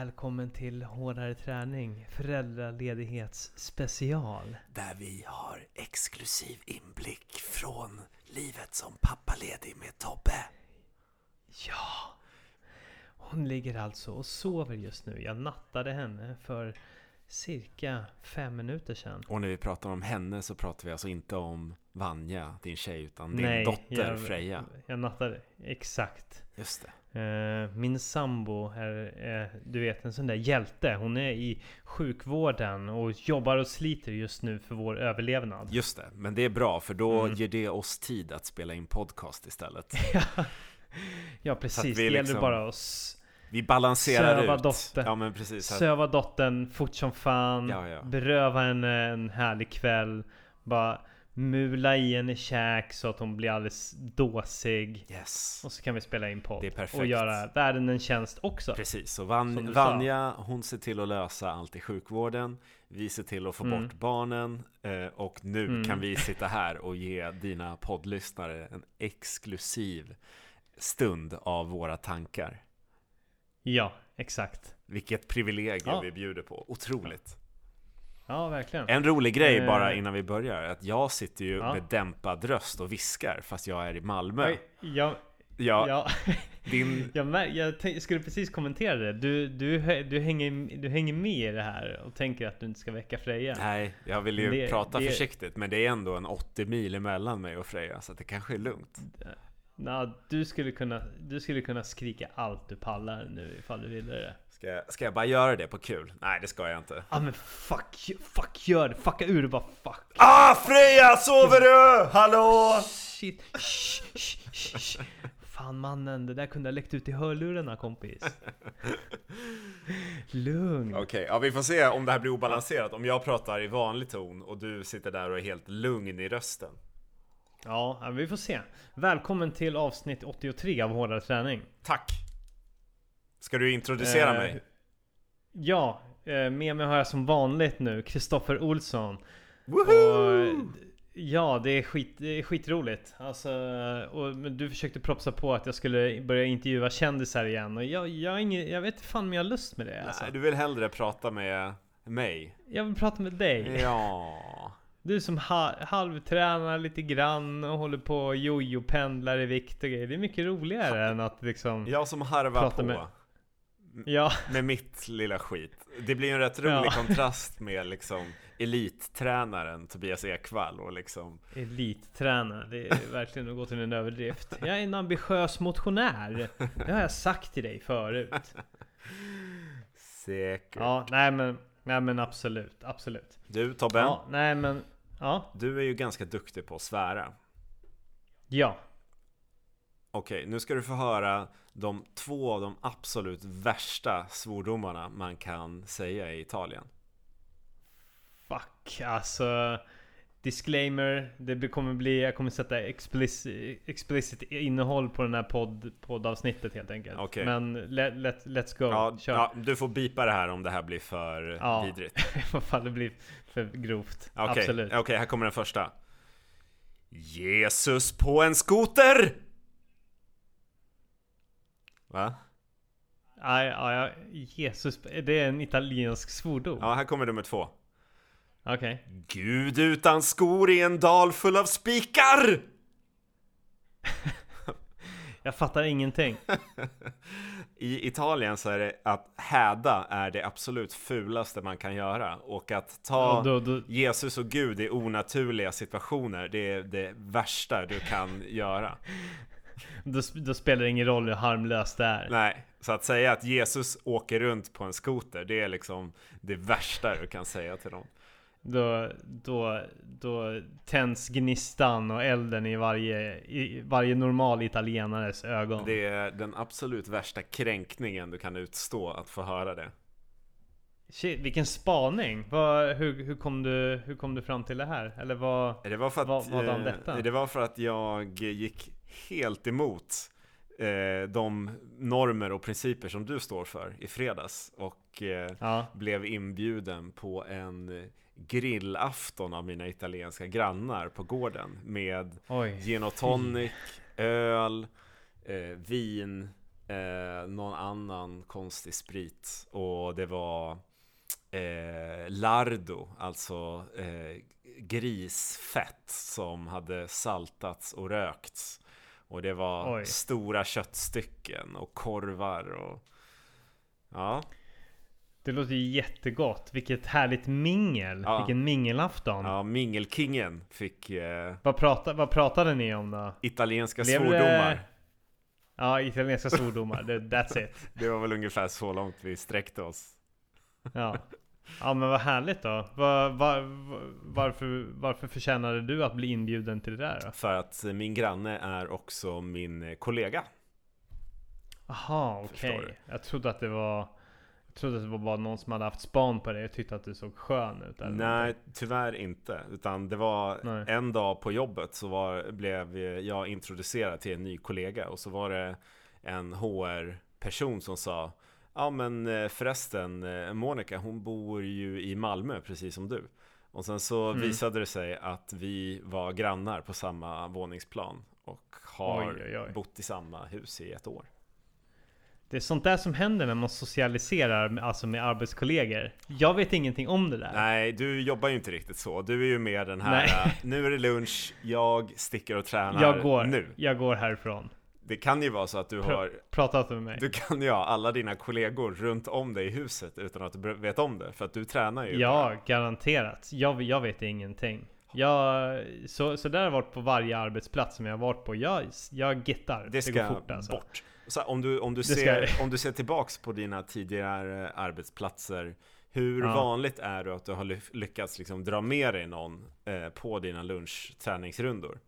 välkommen till Hårdare Träning Föräldraledighetsspecial. Där vi har exklusiv inblick från livet som pappaledig med Tobbe. Ja! Hon ligger alltså och sover just nu. Jag nattade henne för cirka fem minuter sedan. Och när vi pratar om henne så pratar vi alltså inte om Vanja, din tjej, utan din Nej, dotter jag, Freja. Jag nattade, exakt. Just det. Eh, Min sambo är, du vet, en sån där hjälte. Hon är i sjukvården och jobbar och sliter just nu för vår överlevnad. Just det, men det är bra för då Mm. ger det oss tid att spela in podcast istället. ja, precis. Det gäller liksom bara att s- Vi balanserar Söva ut. dotter. Ja men precis. Söva dottern fort som fan. Ja, ja. Beröva henne en härlig kväll. Bara mula i henne käk så att hon blir alldeles dåsig. yes. Och så kan vi spela in podd. Det är perfekt. Och göra världen en tjänst också. Precis, Som Van. Vanja hon ser till att lösa allt i sjukvården Vi ser till att få Mm. bort barnen eh, Och nu Mm. kan vi sitta här och ge dina poddlyssnare en exklusiv stund av våra tankar Ja, exakt. Vilket privilegium Ja. vi bjuder på, otroligt Ja, verkligen. En rolig grej Eh. bara innan vi börjar Att jag sitter ju Ja. med dämpad röst och viskar fast jag är i Malmö Oj, jag, Ja, ja, din... jag, jag skulle precis kommentera det. Du, du, du, hänger, du hänger med i det här och tänker att du inte ska väcka Freja. Nej, jag vill ju Det- prata det- försiktigt Men det är ändå en 80 mil emellan mig och Freja Så det kanske är lugnt Nå, du, skulle kunna, du skulle kunna skrika allt du pallar nu ifall du ville det. Ska jag, ska jag bara göra det på kul? Nej, det ska jag inte. Ja ah, men fuck, fuck gör det, fucka ur det bara fuck. Ah, Freja! Sover du? Hallå? Shit, shh, shh, shh. Fan mannen, det där kunde ha läckt ut i hörlurarna kompis. Lugn. Okej, ja vi får se om det här blir obalanserat. Om jag pratar i vanlig ton och du sitter där och är helt lugn i rösten. Ja, ja, vi får se. Välkommen till avsnitt 83 av Hårdare Träning. Tack! Ska du introducera Eh, mig? Ja, eh, med mig har jag som vanligt nu Kristoffer Olsson. Woohoo! Och, ja, det är, skit, det är skitroligt. Alltså, och, du försökte propsa på att jag skulle börja intervjua kändisar igen. Och jag, jag, ingen, jag vet inte fan om jag har lust med det. Alltså. Nej, du vill hellre prata med mig? Jag vill prata med dig. Ja... Du som ha, halvtränar lite grann och håller på och jojo-pendlar i vikt och grejer. Det är mycket roligare än att liksom... Jag som harvar Prata på med- Ja, med mitt lilla skit. Det blir en rätt rolig Ja. kontrast med liksom elittränaren Tobias Ekvall och liksom elittränare. Det är verkligen att gå till en överdrift. Jag är en ambitiös motionär. Det har jag sagt till dig förut. säkert. Ja, nej men, nej men absolut, absolut. Du Tobbe, Ja, nej men, ja, du är ju ganska duktig på att svära. ja. Okej, nu ska du få höra de två av de absolut värsta svordomarna man kan säga i Italien. Fuck, alltså. Disclaimer, det kommer bli, jag kommer sätta explicit, explicit innehåll på den här podd, poddavsnittet helt enkelt. Okej. Men let, let, let's go, Ja, kör. ja, du får bipa det här om det här blir för Ja. vidrigt. Fan det blir för grovt. Okej, Absolut. okej, här kommer den första. Jesus på en skoter! Va? Ja, ja, ja, Jesus, det är en italiensk svordom? Ja, här kommer nummer två. Okej. Gud utan skor i en dal full av spikar! Jag fattar ingenting. I Italien så är det att häda är det absolut fulaste man kan göra och att ta Och då, då, Jesus och Gud i onaturliga situationer det är det värsta du kan göra. då, då spelar det ingen roll hur harmlöst det är. Nej, så att säga att Jesus åker runt på en skoter det är liksom det värsta du kan säga till dem. Då, då, då tänds gnistan och elden i varje, i varje normal italienares ögon. Det är den absolut värsta kränkningen du kan utstå att få höra det. Shit, vilken spaning! Vad, hur, hur, kom du, hur kom du fram till det här? Eller vad... Det var för att, Vad- vad om eh, detta? det var för att jag gick helt emot eh, de normer och principer som du står för i fredags och eh, Ja, blev inbjuden på en grillafton av mina italienska grannar på gården med oj. gin och tonic, öl, eh, vin, eh, någon annan konstig sprit och det var eh, lardo, alltså eh, grisfett som hade saltats och rökts. Och det var Oj. stora köttstycken och korvar och ja. Det låter ju jättegott. Vilket härligt mingel. Ja. Vilken mingelafton. Ja, mingelkingen fick eh, Vad, prata, vad pratade ni om då? italienska Blev det- svordomar. Ja, italienska svordomar. That's it. Det var väl ungefär så långt vi sträckte oss. Ja. Ja men vad härligt då. Var, var, varför, varför förtjänade du att bli inbjuden till det där då? För att min granne är också min kollega. Aha, okej. du? Jag trodde att det var Jag trodde att det var bara någon som hade haft span på dig och tyckte att du såg skön ut eller Nej, någonting. tyvärr inte. Utan det var Nej. en dag på jobbet så var, blev jag introducerad till en ny kollega och så var det en HR-person som sa Ja men eh, förresten, eh, Monica hon bor ju i Malmö precis som du. Och sen så Mm. visade det sig att vi var grannar på samma våningsplan och har Oj, oj, oj. bott i samma hus i ett år. Det är sånt där som händer när man socialiserar med, alltså med arbetskollegor. Jag vet ingenting om det där. Nej, du jobbar ju inte riktigt så. Du är ju mer den här, Nej. äh, nu är det lunch, jag sticker och tränar jag går, nu. jag går härifrån. Det kan ju vara så att du har, Prata inte med mig. du kan ju ha alla dina kollegor runt om dig i huset utan att du vet om det. För att du tränar ju. Ja, garanterat. Jag, jag vet ingenting. Jag, så, så där har jag varit på varje arbetsplats som jag har varit på. Jag, jag gettar. Det Det, ska går fort alltså. bort. Så om, du, om, du ser, om du ser tillbaks på dina tidigare arbetsplatser Hur Ja. vanligt är det att du har ly- lyckats liksom dra med dig någon eh, på dina lunchträningsrundor?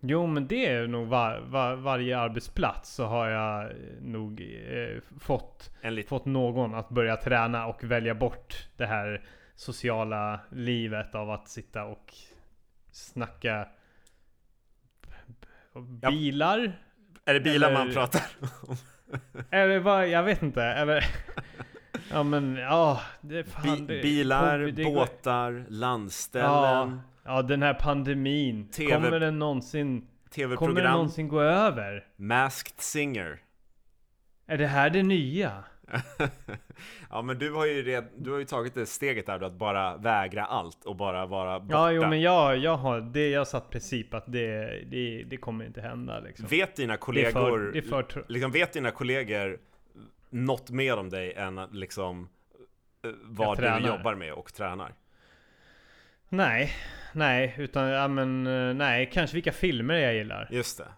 Jo men det är nog var, var, varje arbetsplats så har jag nog eh, fått, fått någon att börja träna och välja bort det här sociala livet av att sitta och snacka Ja. bilar? Är det bilar eller- man pratar om? Eller vad, jag vet inte. Eller, ja men ja, det fan, det, bilar, det båtar, landställen, Ja, ja den här pandemin. TV Kommer den någonsin, kommer den tv-program, någonsin gå över? Masked Singer Är det här det nya? Ja men du har ju red, du har ju tagit det steget där att bara vägra allt och bara vara borta Ja, jo men jag, jag har, det, jag har satt princip att det, det, det kommer inte hända liksom. Vet dina Det kollegor för, det för liksom, Vet dina kollegor något mer om dig än liksom eh, vad du jobbar med och tränar? Nej, nej, utan ja men eh, nej, kanske vilka filmer jag gillar. Just det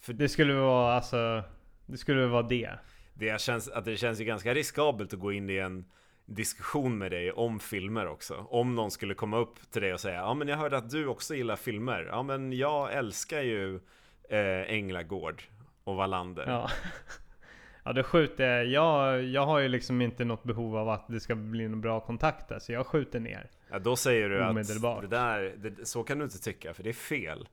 För Det skulle vara alltså, det skulle vara det. det känns, att det känns ju ganska riskabelt att gå in i en diskussion med dig om filmer också Om någon skulle komma upp till dig och säga Ja men jag hörde att du också gillar filmer Ja men jag älskar ju eh, Änglagård och Wallander Ja. Ja det skjuter jag. jag. Jag har ju liksom inte något behov av att det ska bli någon bra kontakt där, så jag skjuter ner. Ja, då säger du att det där, det, så kan du inte tycka för det är fel.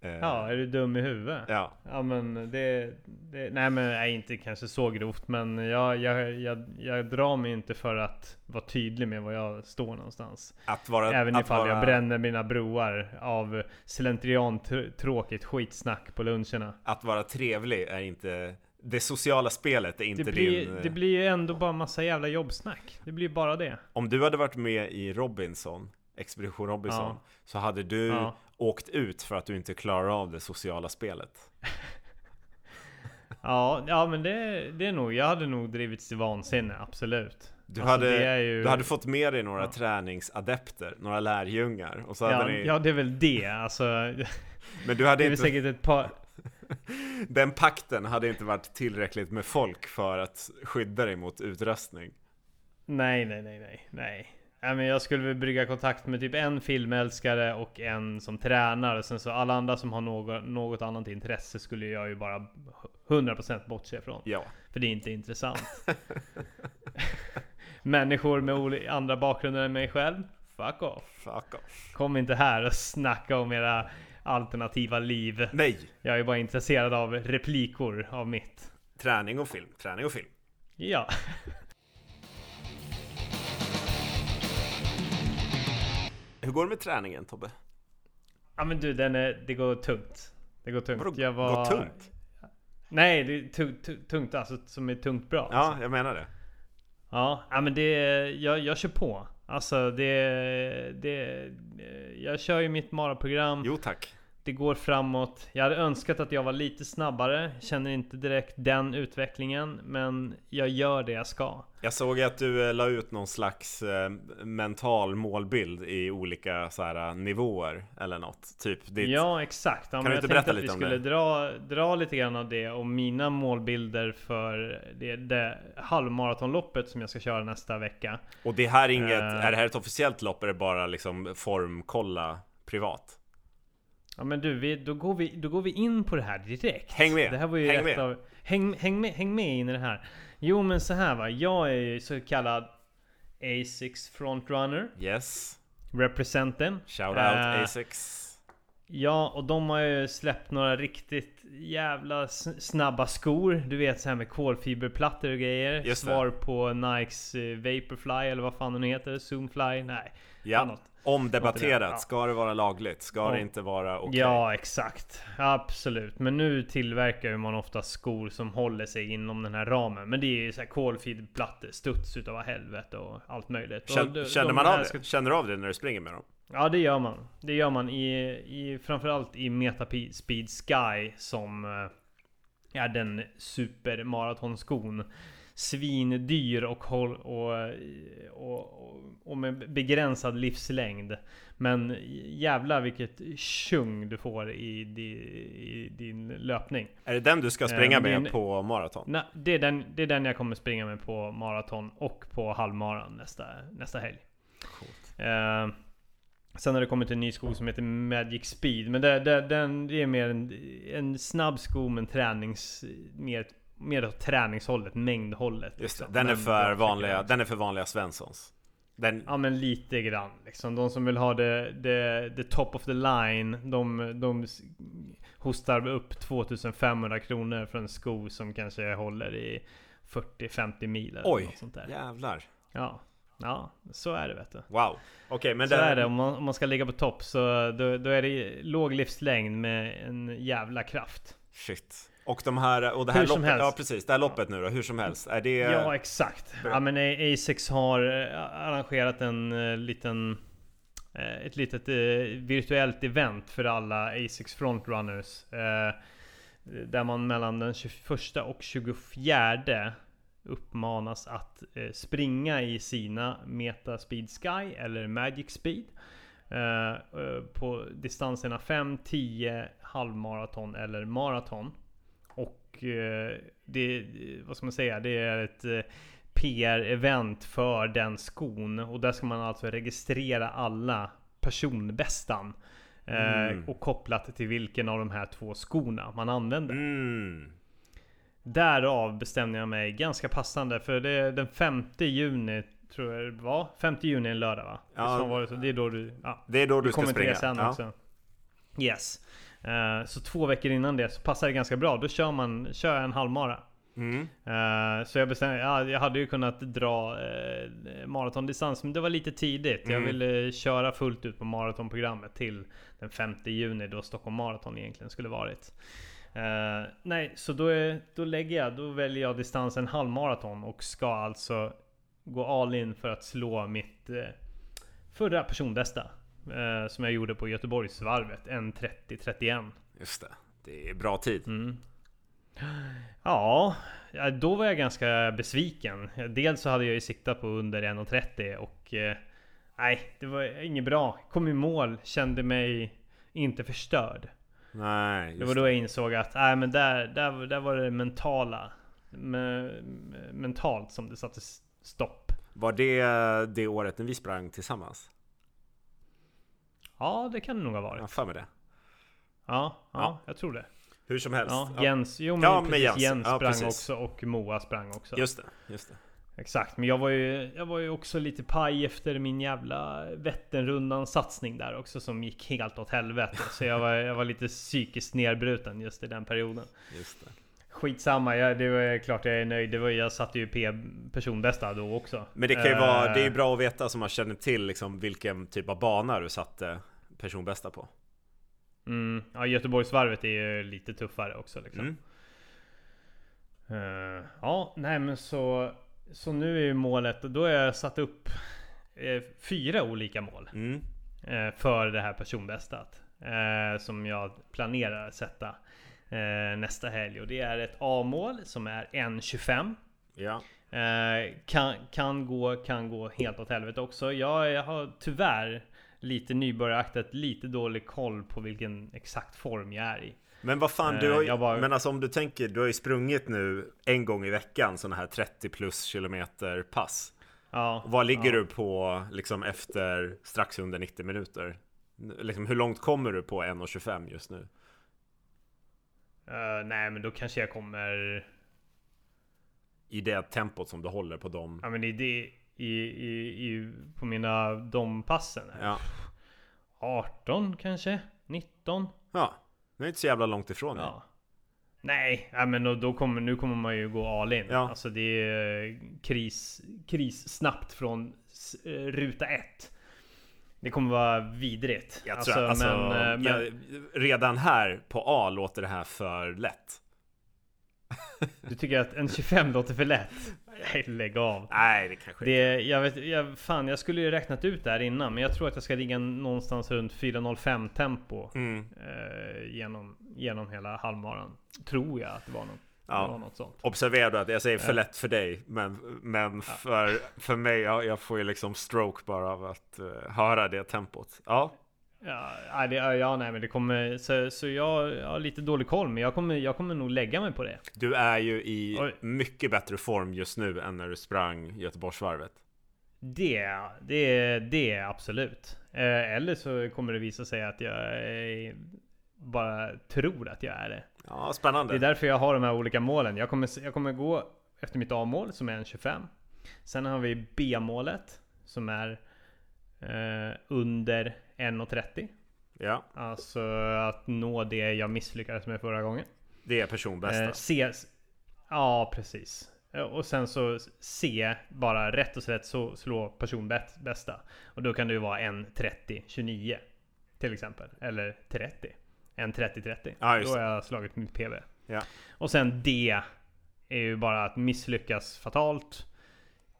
Eh, Ja, är du dum i huvudet? ja. Ja men det, det nej men nej, inte kanske så grovt men jag, jag, jag, jag drar mig inte för att vara tydlig med var jag står någonstans. Att vara, Även att ifall vara, jag bränner mina broar av slentrian tr- tråkigt skitsnack på luncherna. Att vara trevlig är inte, det sociala spelet är inte Det blir, din... det blir ju ändå bara massa jävla jobbsnack. Det blir bara det. Om du hade varit med i Robinson, Expedition Robinson, Ja. så hade du Ja. åkt ut för att du inte klarar av det sociala spelet. Ja, ja men det, det är nog, jag hade nog drivits till vansinne, absolut. Du, Alltså, hade, det är ju- du hade fått med dig några Ja. träningsadepter, några lärjungar. Och så hade Ja, ni, ja, det är väl det. Alltså, men du det hade är väl inte, säkert ett par... den pakten hade inte varit tillräckligt med folk för att skydda dig mot utröstning. Nej, nej, nej, nej, nej. Men jag skulle väl brygga kontakt med typ en filmälskare och en som tränar. Och sen så alla andra som har något, något annat intresse skulle jag ju bara 100% bortse ifrån. Ja. För det är inte intressant. Människor med andra bakgrunder än mig själv, fuck off. Fuck off. Kom inte här och snacka om era alternativa liv. Nej! Jag är bara intresserad av replikor av mitt. Träning och film, träning och film. Ja. Hur går det med träningen Tobbe? Ja men du, den är, det går tungt. Det går tungt. Vadå, jag var, går tungt? Nej, det är tungt, tungt alltså som är tungt bra. Ja, alltså. jag menar det. Ja, ja men det, jag, jag kör på. Alltså det, det, jag kör ju mitt maraprogram. Jo tack. Det går framåt. Jag hade önskat att jag var lite snabbare. Känner inte direkt den utvecklingen. Men jag gör det jag ska. Jag såg att du eh, la ut någon slags eh, mental målbild i olika så här, nivåer eller något. Typ ditt... Ja exakt. Ja, Kan du jag inte tänkte berätta att vi lite om skulle det? dra, dra lite grann av det och mina målbilder för det, det halvmaratonloppet som jag ska köra nästa vecka. Och det här är inget, Eh. är det här ett officiellt lopp eller bara liksom formkolla privat? Ja men du, vi, då, går vi, då går vi in på det här direkt. Häng med, Det här var ju häng med. Av, häng, häng, med, häng med in i det här. Jo men så här va, jag är ju så kallad A6 frontrunner. Yes. Representen. Shout out Eh, A6. Ja, och de har ju släppt några riktigt jävla snabba skor. Du vet så här med kolfiberplattor och grejer. Just det. Svar på Nikes eh, Vaporfly eller vad fan den heter. Zoomfly? Nej. Ja. Något. Omdebatterat. Ja. Ska det vara lagligt? Ska Ja. det inte vara okej? Ja, exakt. Absolut. Men nu tillverkar ju man ofta skor som håller sig inom den här ramen. Men det är ju så här kolfiberplattor, studs utav helvete och allt möjligt. Känn, och de- känner man av ska- det? Känner du av det när du springer med dem? Ja det gör man. Det gör man i, i framförallt i Metaspeed Sky som eh, är den supermaratonskon. Svindyr och, och, och, och, med begränsad livslängd. Men jävla vilket tjung du får i, i din löpning. Är det den du ska springa Eh, med min- på maraton? Nej, det, är den, det är den jag kommer springa med på maraton och på halvmaran nästa, nästa helg. Eh, sen har det kommit en ny sko som heter Magic Speed. Men det, det, den, det är mer en, en snabb sko men tränings... Mer, mer åt träningshållet, mängdhållet. Just liksom. den är för vanliga, den är för vanliga Svenssons. Den, Ja men lite grann liksom. De som vill ha det, det, det top of the line. De, de hostar upp 2500 kronor för en sko som kanske håller i 40-50 mil eller oj, något sånt där. jävlar. Ja. Ja, så är det vet du. Wow. Okej, men Så det, är det, om man, om man ska ligga på topp så då, då är det låg livslängd med en jävla kraft. Shit. Och de här, och det här Hur som loppet, helst. ja precis, det här loppet nu då, hur som helst. Är det... Ja exakt. Ja men A- Asics har eh, arrangerat en eh, liten eh, Ett litet virtuellt event för alla Asics frontrunners. Där man mellan den 21 och 24 uppmanas att springa i sina Meta Speed Sky eller Magic Speed. På distanserna 5, 10, halvmaraton eller maraton. Och eh, det, vad ska man säga, det är ett eh, PR-event för den skon. Och där ska man alltså registrera alla personbästan. eh, Mm. Och kopplat till vilken av de här två skorna man använder. Mm. Därav bestämde jag mig ganska passande för det är den 5 juni tror jag det var. 5 juni är en lördag va? Ja. Det, är då du... Ja. Det är då du ska springa. sen ja. också. Yes. Eh, så två veckor innan det så passar det ganska bra. Då kör man kör jag en halvmara. Mm. Eh, så jag bestämde, ja, jag hade ju kunnat dra uh, maratondistans men det var lite tidigt. Jag Mm. ville köra fullt ut på maratonprogrammet till den 5 juni då Stockholm Marathon egentligen skulle varit. Eh, nej, så då, är, då lägger jag, då väljer jag distansen halvmaraton och ska alltså gå all in för att slå mitt eh, förra personbästa. Eh, som jag gjorde på Göteborgsvarvet, en 30-31. Just det. Det är bra tid. Mm. Ja, då var jag ganska besviken. Dels så hade jag ju siktat på under 1.30 och eh, nej, det var inget bra. Kom i mål, kände mig inte förstörd. Nej, Det just var då jag insåg att nej, men där, där, där var det mentala. Me, mentalt som det satte stopp. Var det det året när vi sprang tillsammans? Ja, det kan det nog ha Jag har varit. för mig det. Ja, ja, Ja. jag tror det. Hur som helst. Ja. Jens, jo men Ja, med precis, Jens. Jens, sprang precis. också och Moa sprang också. Just det, just det. Exakt, men jag var ju, jag var ju också lite paj efter min jävla Vätternrundan satsning där också som gick helt åt helvete. Så jag var, jag var lite psykiskt nedbruten just i den perioden. Just det. Skitsamma, jag, det var klart jag är nöjd. Det var, jag satte ju P personbästa då också. Men det kan ju vara, Eh, det är ju bra att veta så man känner till liksom vilken typ av bana du satte personbästa på. Mm, ja, Göteborgsvarvet är ju lite tuffare också liksom. Mm. Eh, ja, nej men så, så nu är ju målet, då har jag satt upp eh, fyra olika mål Mm. för det här personbästat. Som jag planerar sätta eh, nästa helg. Och det är ett A-mål som är 1.25. Ja. Eh, kan, kan, gå, kan gå helt åt helvete också. Jag, jag har tyvärr lite nybörjaraktigt lite dålig koll på vilken exakt form jag är i. Men vad fan, Eh, du har ju, bara- men alltså om du tänker, du har ju sprungit nu en gång i veckan sådana här 30 plus kilometer pass. Ja, vad ligger ja. du på liksom efter strax under 90 minuter? Liksom, hur långt kommer du på 1.25 just nu? Eh, nej men då kanske jag kommer... I det tempot som du håller på dem? Ja men i det... I, i, i, på mina de passen. Ja, 18 kanske? 19? ja. Det är inte så jävla långt ifrån. Ja. Nej, ja, men då, då kommer, nu kommer man ju gå all in. Ja. Alltså det är kris, kris snabbt från eh, ruta ett. Det kommer vara vidrigt. Jag tror, alltså, men, eh, men, jag, redan här på A låter det här för lätt. Du tycker att en 25 låter för lätt? Nej, lägg av. Nej, det kanske Det, jag vet, jag, fan jag skulle ju räknat ut det här innan men jag tror att jag ska ligga någonstans runt 4.05 tempo Mm. eh, genom, genom hela halvmaran. Tror jag att det var något, Ja. Observera då att jag säger för Ja. lätt för dig, men, men för, för mig, ja, jag får ju liksom stroke bara av att eh, höra det tempot. Ja, Ja, det, ja, nej men det kommer... Så, så jag, jag har lite dålig koll men jag kommer, jag kommer nog lägga mig på det. du är ju i Oj. mycket bättre form just nu än när du sprang Göteborgsvarvet. Det, det, det är absolut. Eh, eller så kommer det visa sig att jag eh, bara tror att jag är det. Ja, spännande. Det är därför jag har de här olika målen. Jag kommer, jag kommer gå efter mitt A-mål som är en 25. Sen har vi B-målet som är eh, under 1.30. Ja, Alltså att nå det jag misslyckades med förra gången. det är personbästa. Eh, C, ja precis. Eh, Och sen så C, bara rätt och slätt så slå personbästa. Och då kan det ju vara en 30 29 till exempel. Eller 30. En 30 30. Ja, då har jag slagit mitt PV. Ja. Och sen D är ju bara att misslyckas fatalt.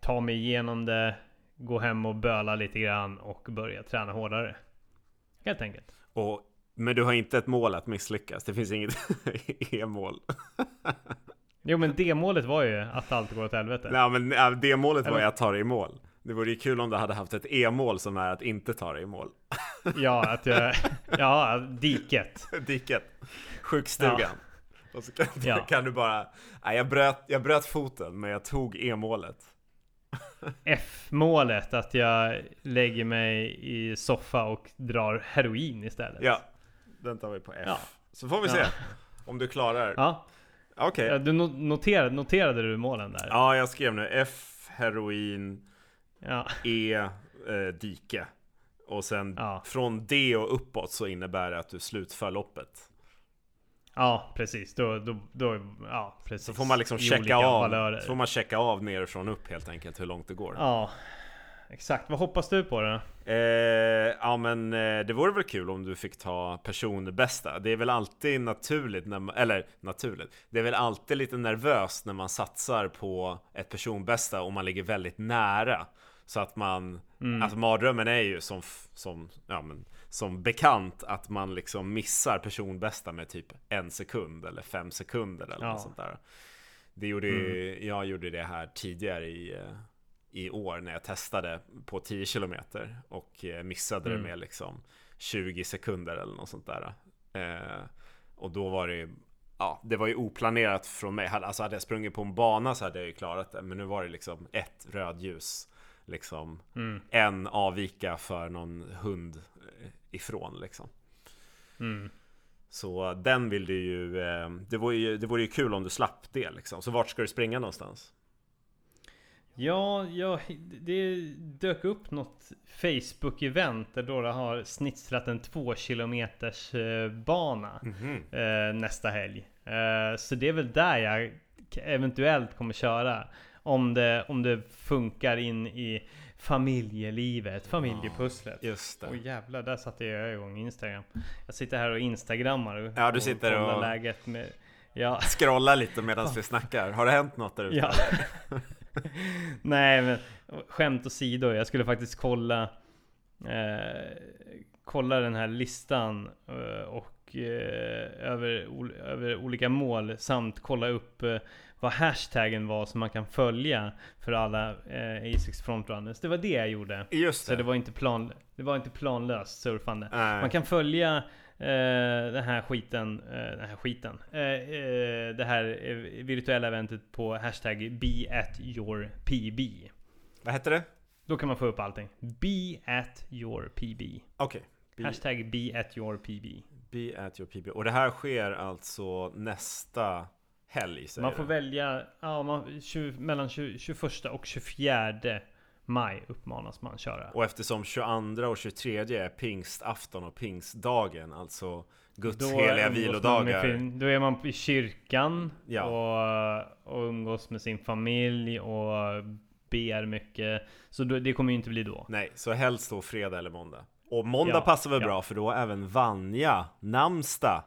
Ta mig igenom det. Gå hem och böla lite grann och börja träna hårdare. Helt enkelt. Och, men du har inte ett mål att misslyckas. Det finns inget e-mål. Jo men D-målet var ju att allt går åt helvete. Nej, men ja, det målet var ju att ta dig i mål. Det vore ju kul om du hade haft ett e-mål som är att inte ta dig i mål. Ja, att jag... Ja, diket. Diket. Sjukstugan. Och så kan, Ja. kan du bara, nej jag bröt, jag bröt foten men jag tog e-målet. F-målet, att jag lägger mig i soffa och drar heroin istället. Ja, den tar vi på F. Ja. Så får vi Ja. se om du klarar. Ja, Okej. ja, du no- noterade, noterade du målen där? Ja, jag skrev nu F, heroin, Ja. E, eh, dike. Och sen Ja. från D och uppåt så innebär det att du slutför loppet. Ja, precis. Då, då, då, ja, precis. Så får man liksom I checka av, valörer. så får man checka av nerifrån upp helt enkelt hur långt det går. Ja, exakt. Vad hoppas du på då? Eh, ja men eh, det vore väl kul om du fick ta personbästa. Det är väl alltid naturligt, när man, eller naturligt, det är väl alltid lite nervöst när man satsar på ett personbästa och man ligger väldigt nära. Så att man, Mm. alltså mardrömmen är ju som, som, ja, men, som bekant att man liksom missar personbästa med typ en sekund eller fem sekunder eller Ja. Mm. något sånt där. Det gjorde, ju- jag gjorde det här tidigare i, i år när jag testade på 10 kilometer och eh, missade Mm. det med liksom 20 sekunder eller något sånt där. Eh, och då var det ju, ja, det var ju oplanerat från mig. Alltså hade jag sprungit på en bana så hade jag ju klarat det. Men nu var det liksom ett rödljus, liksom Mm. en avvika för någon hund eh, ifrån liksom. Mm. Så den vill du ju, eh, det vore ju, det vore ju kul om du slapp det liksom. Så vart ska du springa någonstans? Ja, ja, det dök upp något Facebook-event där Dora har snitstrat en två kilometers eh, bana Mhm. eh, nästa helg. Så det är väl där jag eventuellt kommer köra. Om det, om det funkar in i familjelivet, familjepusslet. Just det. Åh jävlar, där satte jag igång Instagram. Jag sitter här och instagrammar och, Ja, du och sitter kollar och- läget med Ja. Scrolla lite medan vi snackar. Har det hänt något där ute? Ja. Nej men skämt åsido, jag skulle faktiskt kolla eh, Kolla den här listan eh, och eh, över, över olika mål samt kolla upp eh, vad hashtaggen var som man kan följa för alla eh, A6 frontrunners. Det var det jag gjorde. Just Så det. det var inte, plan, det var inte planlöst surfande. Nej. Man kan följa eh, den här skiten, eh, den här skiten, eh, eh, det här eh, virtuella eventet på hashtag be at your pb. Vad hette det? Då kan man få upp allting. Be at your pb. Okej. Be, Hashtag be at your pb. be at your PB. Och det här sker alltså nästa helg säger Man får du? välja ja, man, 20, mellan 20, 21 och 24 maj uppmanas man köra. Och eftersom 22 och 23 är pingstafton och pingstdagen, alltså Guds heliga man med vilodagar. fin- Då är man i kyrkan Ja. och, och umgås med sin familj och ber mycket. Så då, det kommer ju inte bli då. Nej, så helst då fredag eller måndag. Och måndag Ja, passar väl ja. bra för då har även Vanja namnsdag.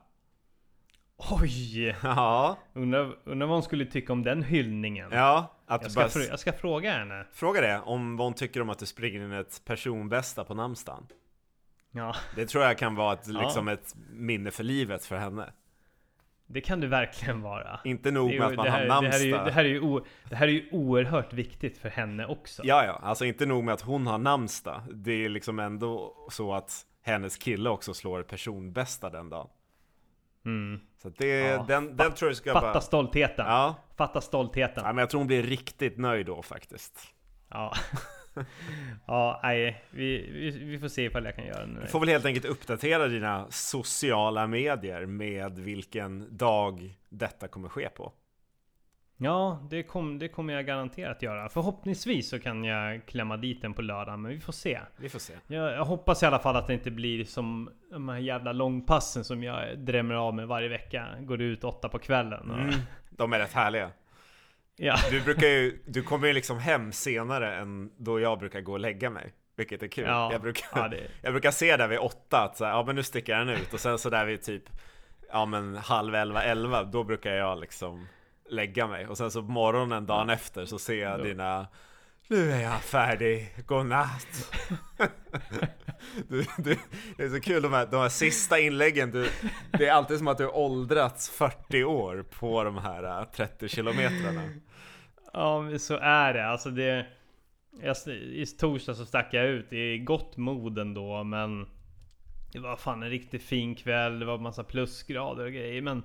Oj! Ja, Undrar, undrar vad hon skulle tycka om den hyllningen. ja. Att Jag ska, bara jag ska fråga henne. fråga det om vad hon tycker om att du springer in ett personbästa på namnsdagen. Ja, Det tror jag kan vara ett, Ja. liksom ett minne för livet för henne. det kan det verkligen vara. Inte nog med att man här, har det här är ju, namnsdag. det här är ju, o, det här är ju oerhört viktigt för henne också. Ja, ja, alltså inte nog med att hon har namnsdag. Det är liksom ändå så att hennes kille också slår personbästa den dagen. Mm. Så det, Ja, den, den tror jag ska Fatta bara... stoltheten. Ja, Fatta stoltheten. ja, men jag tror hon blir riktigt nöjd då faktiskt. Ja. ja, nej. Vi, vi, vi får se ifall jag kan göra det nu. Du får väl helt enkelt uppdatera dina sociala medier med vilken dag detta kommer ske på. Ja, det, kom, det kommer jag garanterat göra. Förhoppningsvis så kan jag klämma dit den på lördag, men vi får se. Vi får se. Jag, jag hoppas i alla fall att det inte blir som de här jävla långpassen som jag drämmer av med varje vecka. Går ut åtta på kvällen. Och, Mm, de är rätt härliga. Ja, Du brukar ju, du kommer ju liksom hem senare än då jag brukar gå och lägga mig. Vilket är kul. ja, Jag, brukar, ja, det, jag brukar se där vid åtta att så här, ja men nu sticker den ut och sen så där vid typ Ja men halv elva, elva då brukar jag liksom lägga mig. Och sen så morgonen dagen efter så ser jag dina Nu är jag färdig, godnatt. Du, du, Det är så kul de här, de här sista inläggen du, Det är alltid som att du åldrats 40 år på de här äh, 30 kilometrarna. Ja, så är det. Alltså det... Jag, I torsdag så stack jag ut i gott mod ändå, men... Det var fan en riktigt fin kväll, det var massa plusgrader och grejer, men...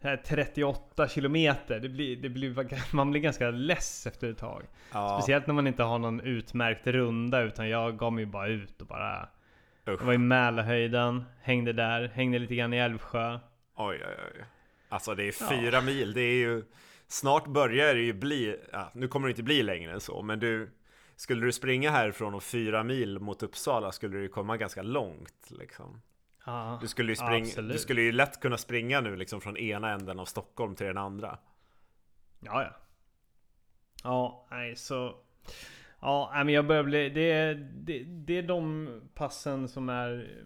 det här 38 kilometer, det blir, det blir, man blir ganska less efter ett tag. ja, Speciellt när man inte har någon utmärkt runda, utan jag gav mig bara ut och bara... usch. Jag var i Mälarhöjden, hängde där, hängde lite grann i Älvsjö. Oj, oj, oj. Alltså det är fyra mil, det är ju Snart börjar det ju bli, ja, nu kommer det inte bli längre än så, men du Skulle du springa härifrån och fyra mil mot Uppsala skulle du komma ganska långt liksom. Du skulle ju ja, springa, absolut. du skulle ju lätt kunna springa nu liksom från ena änden av Stockholm till den andra. Ja, ja. Ja, nej så... Ja, men jag börjar bli... Det är, det, det är de passen som är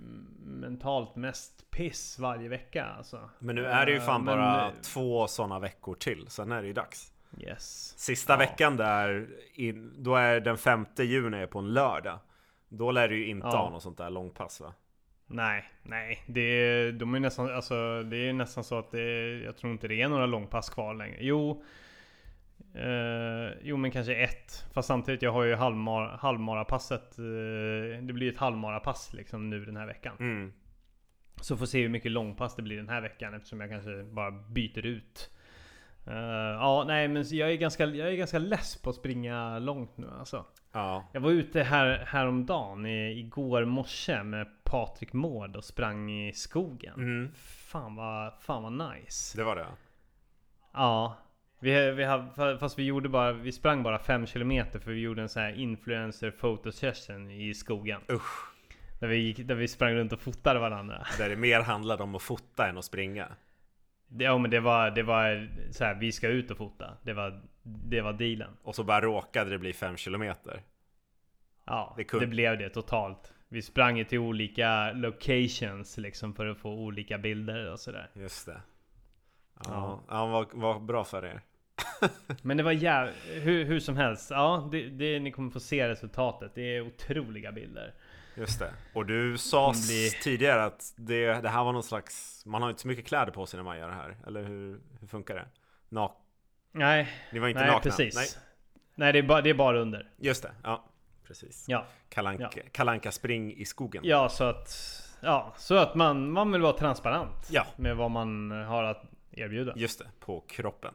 mentalt mest piss varje vecka alltså. Men nu är det ju Eh, fan men- bara två sådana veckor till, sen är det ju dags. Yes. Sista Ja. veckan där, då är den femte juni på en lördag. Då lär du ju inte Ja. ha något sånt där långpass va? Nej, nej. Det är, de är nästan, alltså, det är nästan så att det Jag tror inte det är några långpass kvar längre. Jo. Eh, jo men kanske ett. Fast samtidigt, jag har ju halvmar, halvmarapasset. Eh, det blir ett halvmarapass liksom nu den här veckan. Mm. Så får se hur mycket långpass det blir den här veckan eftersom jag kanske bara byter ut. Eh, ja, nej men jag är, ganska, jag är ganska less på att springa långt nu alltså. Ja, Jag var ute här, häromdagen, i, igår morse med Patrik Mård och sprang i skogen. mm. Fan vad, fan vad nice. det var det. Ja. Vi, vi har, fast vi gjorde bara, vi sprang bara 5 km för vi gjorde en sån här influencer photo session i skogen. Usch. Där vi, gick, där vi sprang runt och fotade varandra. Där det mer handlade om att fota än att springa. Ja men det var, det var så här, vi ska ut och fota. Det var, det var dealen. Och så bara råkade det bli fem kilometer. Ja, Det det, blev det totalt. Vi sprang ju till olika locations liksom för att få olika bilder och sådär. Just det. Ja, ja vad, vad bra för er. Men det var jävligt, hur, hur som helst, ja det, det, ni kommer få se resultatet. Det är otroliga bilder. Just det. Och du sa bli- tidigare att det, det här var någon slags Man har inte så mycket kläder på sig när man gör det här Eller hur, hur funkar det? Nak Nej, Ni var inte nej nakna? precis. Nej, Nej, det, är bara, det är bara under. just det, ja Precis. Ja, Kalanka, Kalanka spring i skogen. Ja så att, ja, så att man, man vill vara transparent Ja. med vad man har att erbjuda. Just det, på kroppen.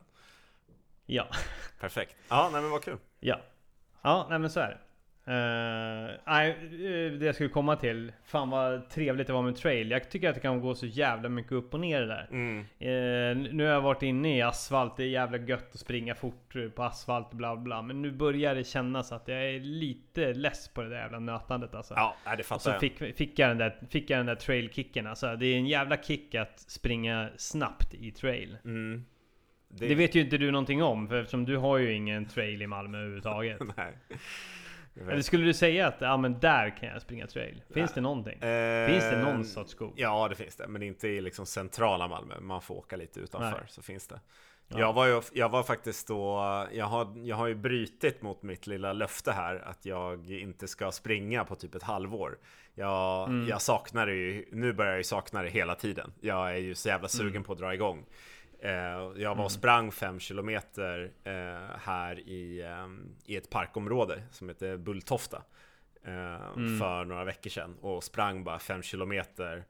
Ja, Perfekt. Ja, nej men vad kul. Ja, ja, nej men så är det. Eh, nej, eh, det jag skulle komma till. Fan vad trevligt det var med trail. Jag tycker att det kan gå så jävla mycket upp och ner det där. mm. Eh, nu har jag varit inne i asfalt, det är jävla gött att springa fort på asfalt bla bla. Men nu börjar det kännas att jag är lite less på det där jävla nötandet alltså. Ja, det Och fattar så jag fick, fick, jag den där, fick jag den där trailkicken alltså. Det är en jävla kick att springa snabbt i trail. mm. Det vet ju inte du någonting om, för eftersom du har ju ingen trail i Malmö överhuvudtaget. Nej. Eller skulle du säga att ja men där kan jag springa trail? Finns Nej. det någonting? Eh, Finns det någon sorts skog? Ja det finns det, men inte i liksom centrala Malmö Man får åka lite utanför, Nej. så finns det Ja. jag, var ju, jag var faktiskt då jag har, jag har ju brytit mot mitt lilla löfte här Att jag inte ska springa på typ ett halvår Jag, Mm. jag saknar det ju Nu börjar jag ju sakna det hela tiden Jag är ju så jävla sugen Mm. på att dra igång Jag var och sprang 5 kilometer eh, här i, ehm, i ett parkområde som heter Bulltofta eh, Mm. För några veckor sedan och sprang bara 5 kilometer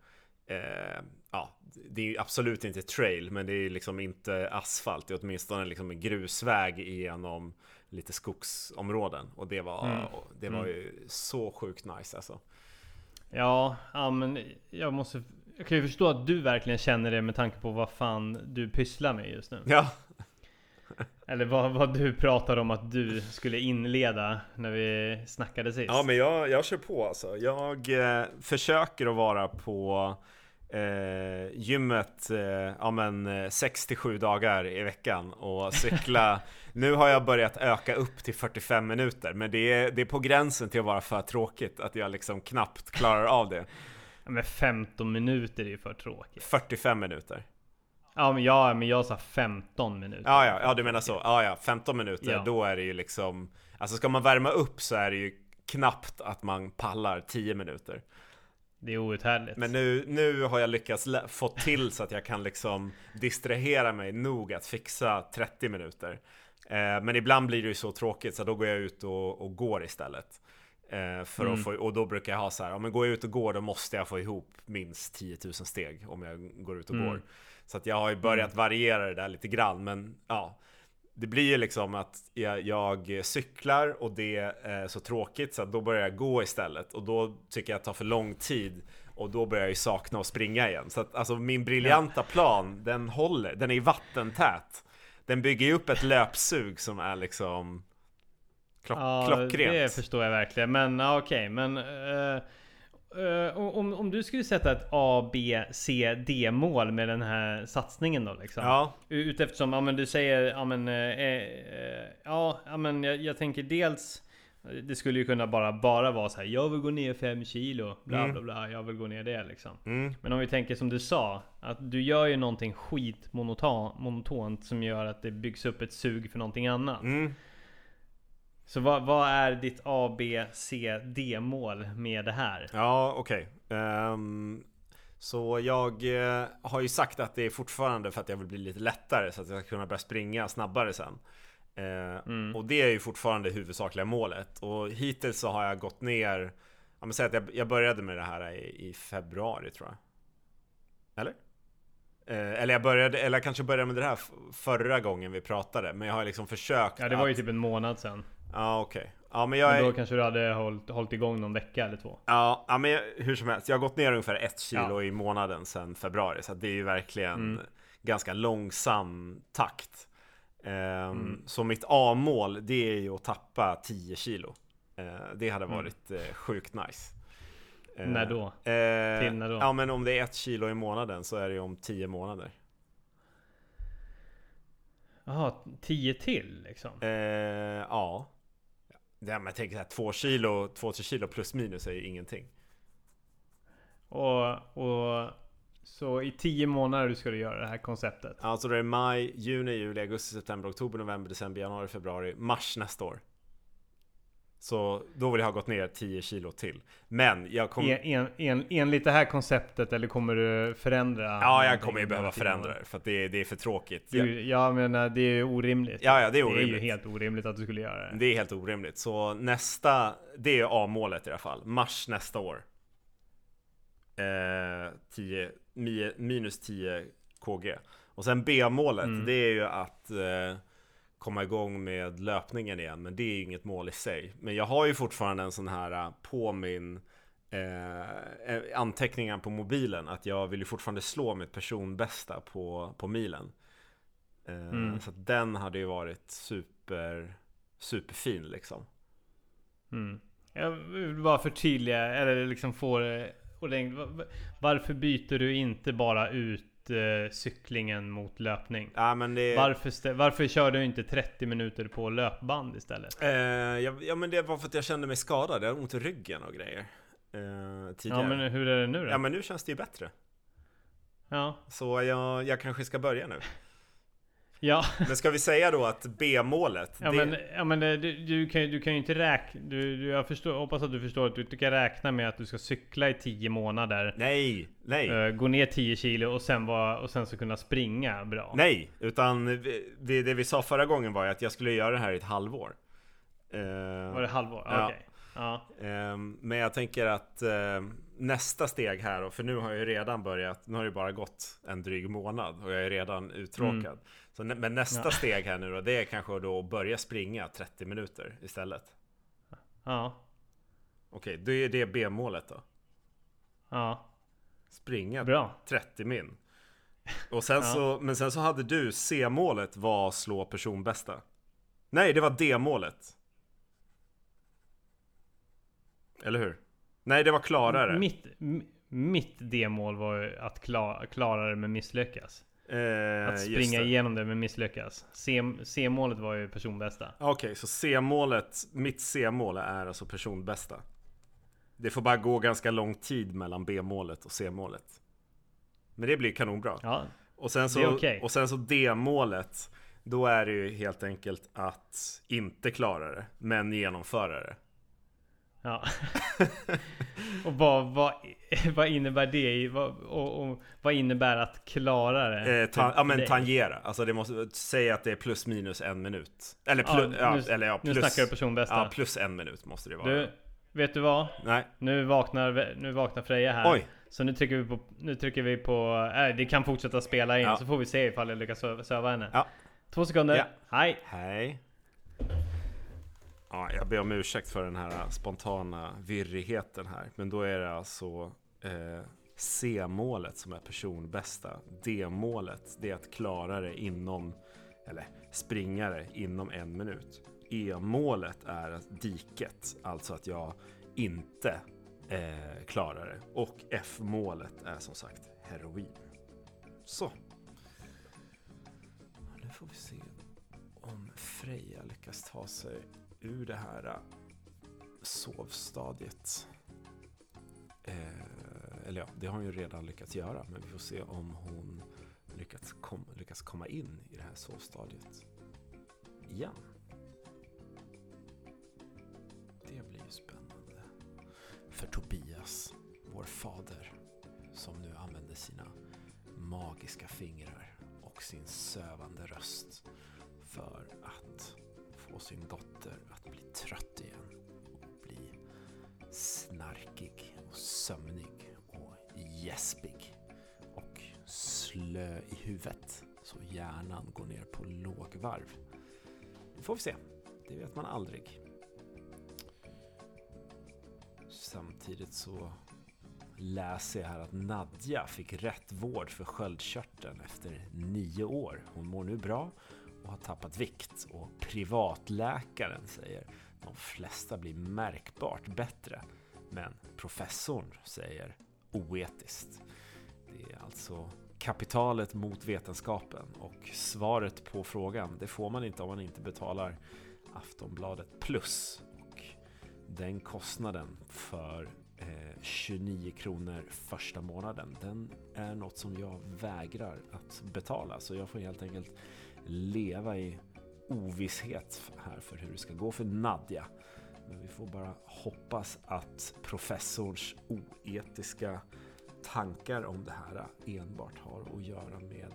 eh, Ja, det är absolut inte trail men det är liksom inte asfalt Det är åtminstone liksom en grusväg genom lite skogsområden Och det var, Mm. det var Mm. ju så sjukt nice alltså Ja, ja men jag måste... Jag kan ju förstå att du verkligen känner det med tanke på vad fan du pysslar med just nu. Ja, Eller vad, vad du pratade om att du skulle inleda när vi snackade sist. Ja men jag, jag kör på alltså. Jag eh, försöker att vara på eh, gymmet eh, ja, men, eh, 6-7 dagar i veckan och cykla. nu har jag börjat öka upp till 45 minuter men det är, det är på gränsen till att vara för tråkigt att jag liksom knappt klarar av det. Ja, Men 15 minuter är ju för tråkigt. 45 minuter. Ja men jag, men jag sa 15 minuter. Ja, ja, ja du menar så. Ja, ja, 15 minuter, Ja. då är det ju liksom Alltså ska man värma upp så är det ju knappt att man pallar 10 minuter. Det är outhärdligt. Men nu, nu har jag lyckats få till så att jag kan liksom distrahera mig nog att fixa 30 minuter. Eh, men ibland blir det ju så tråkigt så då går jag ut och, och går istället. Eh, för Mm. att få, och då brukar jag ha så här, om jag går ut och går då måste jag få ihop minst 10 000 steg om jag går ut och Mm. går. Så att jag har ju börjat variera det där lite grann men ja. Det blir ju liksom att jag, jag cyklar och det är så tråkigt så att då börjar jag gå istället och då tycker jag att det tar för lång tid och då börjar jag ju sakna att springa igen. Så att alltså min briljanta plan, den håller, den är vattentät. Den bygger ju upp ett löpsug som är liksom klock, ja, klockrent. det förstår jag verkligen. Men okej, men... eh, eh, om, om du skulle sätta ett A, B, C, D mål med den här satsningen då liksom. Ja, Ut eftersom, ja men du säger, ja men, eh, ja, ja men jag, jag tänker dels Det skulle ju kunna bara, bara vara så här. Jag vill gå ner 5 kilo, bla Mm. bla bla, jag vill gå ner det liksom. mm, Men om vi tänker som du sa, att du gör ju någonting skitmonotont som gör att det byggs upp ett sug för någonting annat. mm. Så vad, vad är ditt A, B, C, D mål med det här? Ja, okej. Ehm, så jag eh, har ju sagt att det är fortfarande för att jag vill bli lite lättare så att jag ska kunna börja springa snabbare sen. Eh, Mm. Och det är ju fortfarande huvudsakliga målet. Och hittills så har jag gått ner, ja men säg att jag, jag började med det här i, i februari tror jag. Eller? Eh, eller jag började, eller jag kanske började med det här förra gången vi pratade. Men jag har liksom försökt Ja det var ju att, typ en månad sedan. Ja okej. Ja men jag Men är... då kanske du hade hållit, hållit igång någon vecka eller två. Ja, ja men jag- hur som helst, jag har gått ner ungefär ett kilo Ja. i månaden sedan februari Så det är ju verkligen Mm. ganska långsam takt Ehm, Mm. Så mitt A-mål det är ju att tappa 10 kilo Eh, Det hade Mm. varit eh, sjukt nice Eh, När då? Till när då? Ja men om det är ett kilo i månaden så är det ju om 10 månader Jaha, 10 till liksom? eh, Ja men jag tänker såhär, 2 kilo, 2-3 kilo plus minus är ju ingenting Och, och Så i tio månader ska du göra det här konceptet? Alltså det är maj, juni, juli, augusti, september, oktober, november, december, januari, februari, mars nästa år. Så då vill jag ha gått ner 10 kilo till. Men jag kommer... En, en, en, enligt det här konceptet eller kommer du förändra? Ja, jag kommer ju behöva förändra det för att det är, det är för tråkigt. Du, jag menar, det är ju orimligt. Ja, ja, det är orimligt. Det är ju helt orimligt att du skulle göra det. Det är helt orimligt. Så nästa, det är A-målet i alla fall. Mars nästa år. Eh, 10, minus 10 KG. Och sen B-målet, mm. det är ju att eh, komma igång med löpningen igen. Men det är ju inget mål i sig. Men jag har ju fortfarande en sån här eh, på min eh, eh, anteckningar på mobilen att jag vill ju fortfarande slå mitt personbästa på, på milen. Eh, mm. Så den hade ju varit super, superfin liksom. Mm. Jag vill bara förtydliga, eller liksom få det Varför byter du inte bara ut eh, cyklingen mot löpning. Ja, men det... varför, varför kör du inte 30 minuter på löpband istället? Eh, ja, ja, men det var för att jag kände mig skadad. Jag hade ont i ryggen och grejer. Eh, tidigare. Ja men hur är det nu då? Ja men nu känns det ju bättre. Ja. Så jag, jag kanske ska börja nu. Ja. Men ska vi säga då att B-målet? Ja, det... men, ja men du, du, kan, du kan ju inte räkna... Du, du, jag förstår, hoppas att du förstår att du inte kan räkna med att du ska cykla i 10 månader. Nej, nej. Uh, gå ner 10 kilo och sen, var, och sen så kunna springa bra. Nej, utan vi, det vi sa förra gången var ju att jag skulle göra det här i ett halvår. Uh, var det halvår? Ja. Okej. Okay. Ja. Um, men jag tänker att uh, nästa steg här då, för nu har jag ju redan börjat, nu har det bara gått en dryg månad och jag är redan uttråkad. Mm. Så, men nästa ja. steg här nu då, det är kanske då att börja springa 30 minuter istället. Ja. Okej, då är det B-målet då. Ja. Springa Bra. 30 min. Och sen ja. så, men sen så hade du C-målet var slå personbästa. Nej, det var D-målet. Eller hur? Nej, det var klarare. Mitt, mitt D-mål var ju att klara, klara det men misslyckas. Eh, att springa igenom det men misslyckas. C-målet var ju personbästa. Okej, okay, så C-målet, mitt C-mål är alltså personbästa. Det får bara gå ganska lång tid mellan B-målet och C-målet. Men det blir kanonbra. Ja, och sen så, okay. och sen så D-målet, då är det ju helt enkelt att inte klara det, men genomföra det. Ja. och vad, vad, vad innebär det? Vad, och, och, vad innebär att klara det? Eh, ta, ja men tangera. Alltså det måste säga att det är plus minus en minut. Eller, plus, ja, nu, ja, eller ja, plus, nu snackar du personbästa. Ja, plus en minut måste det vara. Du, vet du vad? Nej. Nu vaknar, nu vaknar Freja här. Oj. Så nu trycker vi på, nu trycker vi på, äh, det kan fortsätta spela in ja. så får vi se ifall jag lyckas söva henne. Ja. Två sekunder. Ja. Hej. Hej. Ja, jag ber om ursäkt för den här spontana virrigheten här. Men då är det alltså eh, C-målet som är personbästa. D-målet, det är att klara det inom, eller springa det inom en minut. E-målet är diket, alltså att jag inte eh, klarar det. Och F-målet är som sagt heroin. Så. Nu får vi se om Freja lyckas ta sig ur det här äh, sovstadiet. Eh, eller ja, det har hon ju redan lyckats göra. Men vi får se om hon lyckats, kom, lyckas komma in i det här sovstadiet igen. Det blir ju spännande. För Tobias, vår fader, som nu använder sina magiska fingrar och sin sövande röst för att få sin dotter att bli trött igen och bli snarkig och sömnig och gäspig och slö i huvudet så hjärnan går ner på lågvarv. Det får vi se. Det vet man aldrig. Samtidigt så läser jag här att Nadja fick rätt vård för sköldkörteln efter nio år. Hon mår nu bra har tappat vikt och privatläkaren säger de flesta blir märkbart bättre. Men professorn säger oetiskt. Det är alltså kapitalet mot vetenskapen och svaret på frågan det får man inte om man inte betalar Aftonbladet plus. Och den kostnaden för eh, 29 kronor första månaden, den är något som jag vägrar att betala. Så jag får helt enkelt leva i ovisshet här för hur det ska gå för Nadja. Men vi får bara hoppas att professorns oetiska tankar om det här enbart har att göra med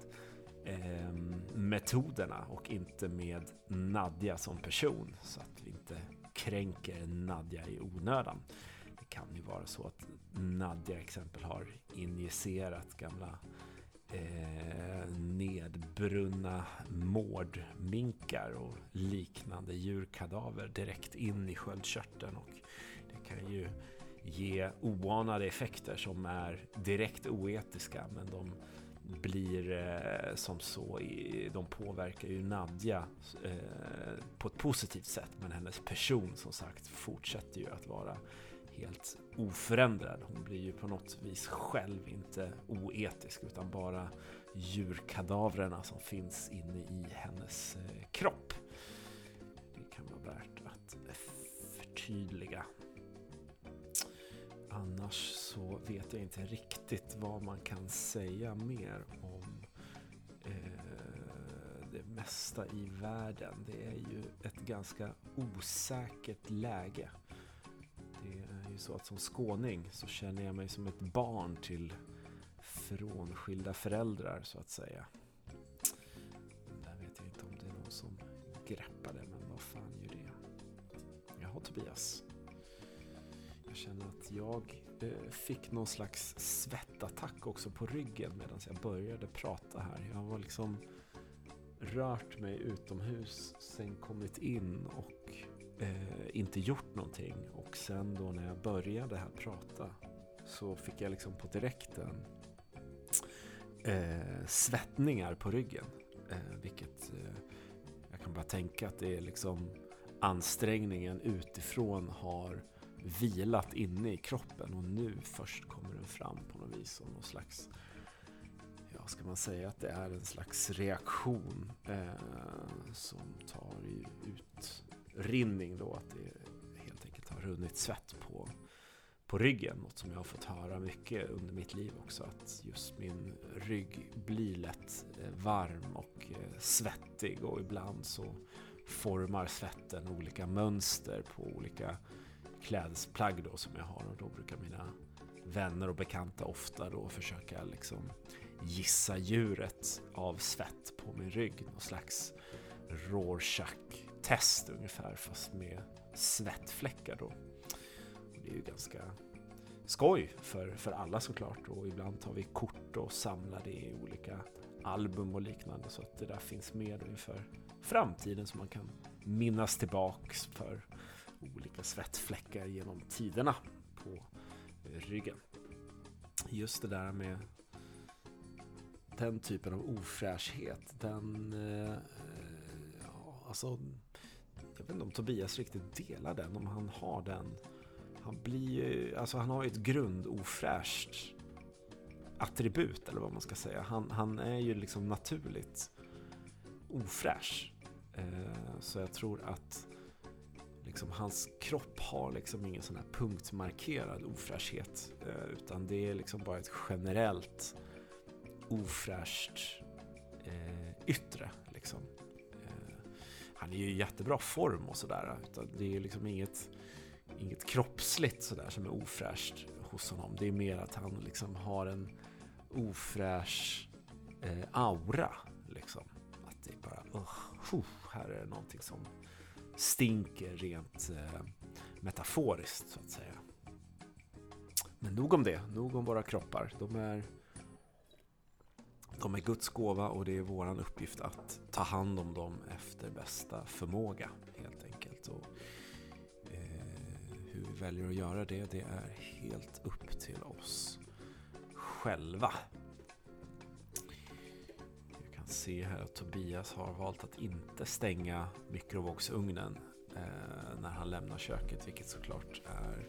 eh, metoderna och inte med Nadja som person. Så att vi inte kränker Nadja i onödan. Det kan ju vara så att Nadja exempel har injicerat gamla eh, nedbrunna mårdminkar och liknande djurkadaver direkt in i sköldkörteln. Och det kan ju ge oanade effekter som är direkt oetiska men de blir eh, som så, i, de påverkar ju Nadja eh, på ett positivt sätt men hennes person som sagt fortsätter ju att vara helt oförändrad. Hon blir ju på något vis själv inte oetisk utan bara djurkadavrerna som finns inne i hennes eh, kropp. Det kan vara värt att förtydliga. Annars så vet jag inte riktigt vad man kan säga mer om eh, det mesta i världen. Det är ju ett ganska osäkert läge. Det är ju så att som skåning så känner jag mig som ett barn till frånskilda föräldrar så att säga. Där vet jag inte om det är någon som greppar det, men vad fan gör det? Jaha Tobias. Jag känner att jag eh, fick någon slags svettattack också på ryggen medan jag började prata här. Jag var liksom rört mig utomhus, sen kommit in och eh, inte gjort någonting. Och sen då när jag började här prata så fick jag liksom på direkten eh, svettningar på ryggen. Eh, vilket eh, jag kan bara tänka att det är liksom ansträngningen utifrån har vilat inne i kroppen och nu först kommer den fram på något vis som någon slags Ja, ska man säga att det är en slags reaktion eh, som tar ut utrinning då att det helt enkelt har runnit svett på på ryggen. Något som jag har fått höra mycket under mitt liv också. Att just min rygg blir lätt eh, varm och eh, svettig och ibland så formar svetten olika mönster på olika klädesplagg då som jag har och då brukar mina vänner och bekanta ofta då försöka liksom gissa djuret av svett på min rygg. Någon slags test ungefär fast med svettfläckar då. Det är ju ganska skoj för, för alla såklart och ibland tar vi kort och samlar det i olika album och liknande så att det där finns med inför framtiden så man kan minnas tillbaks för olika svettfläckar genom tiderna på ryggen. Just det där med den typen av ofräschhet, den... Eh, ja, alltså... Jag vet inte om Tobias riktigt delar den, om han har den. Han blir ju, alltså han har ju ett grundofräscht attribut eller vad man ska säga. Han, han är ju liksom naturligt ofräsch. Eh, så jag tror att liksom, hans kropp har liksom ingen sån här punktmarkerad ofräschhet. Eh, utan det är liksom bara ett generellt ofräscht eh, yttre. Liksom. Han är ju i jättebra form och sådär. Det är ju liksom inget, inget kroppsligt sådär som är ofräscht hos honom. Det är mer att han liksom har en ofräsch eh, aura. Liksom. Att det är bara, uh, här är det någonting som stinker rent eh, metaforiskt så att säga. Men nog om det, nog om våra kroppar. De är, de är Guds gåva och det är vår uppgift att ta hand om dem efter bästa förmåga helt enkelt. Och, eh, hur vi väljer att göra det, det är helt upp till oss själva se här att Tobias har valt att inte stänga mikrovågsugnen eh, när han lämnar köket, vilket såklart är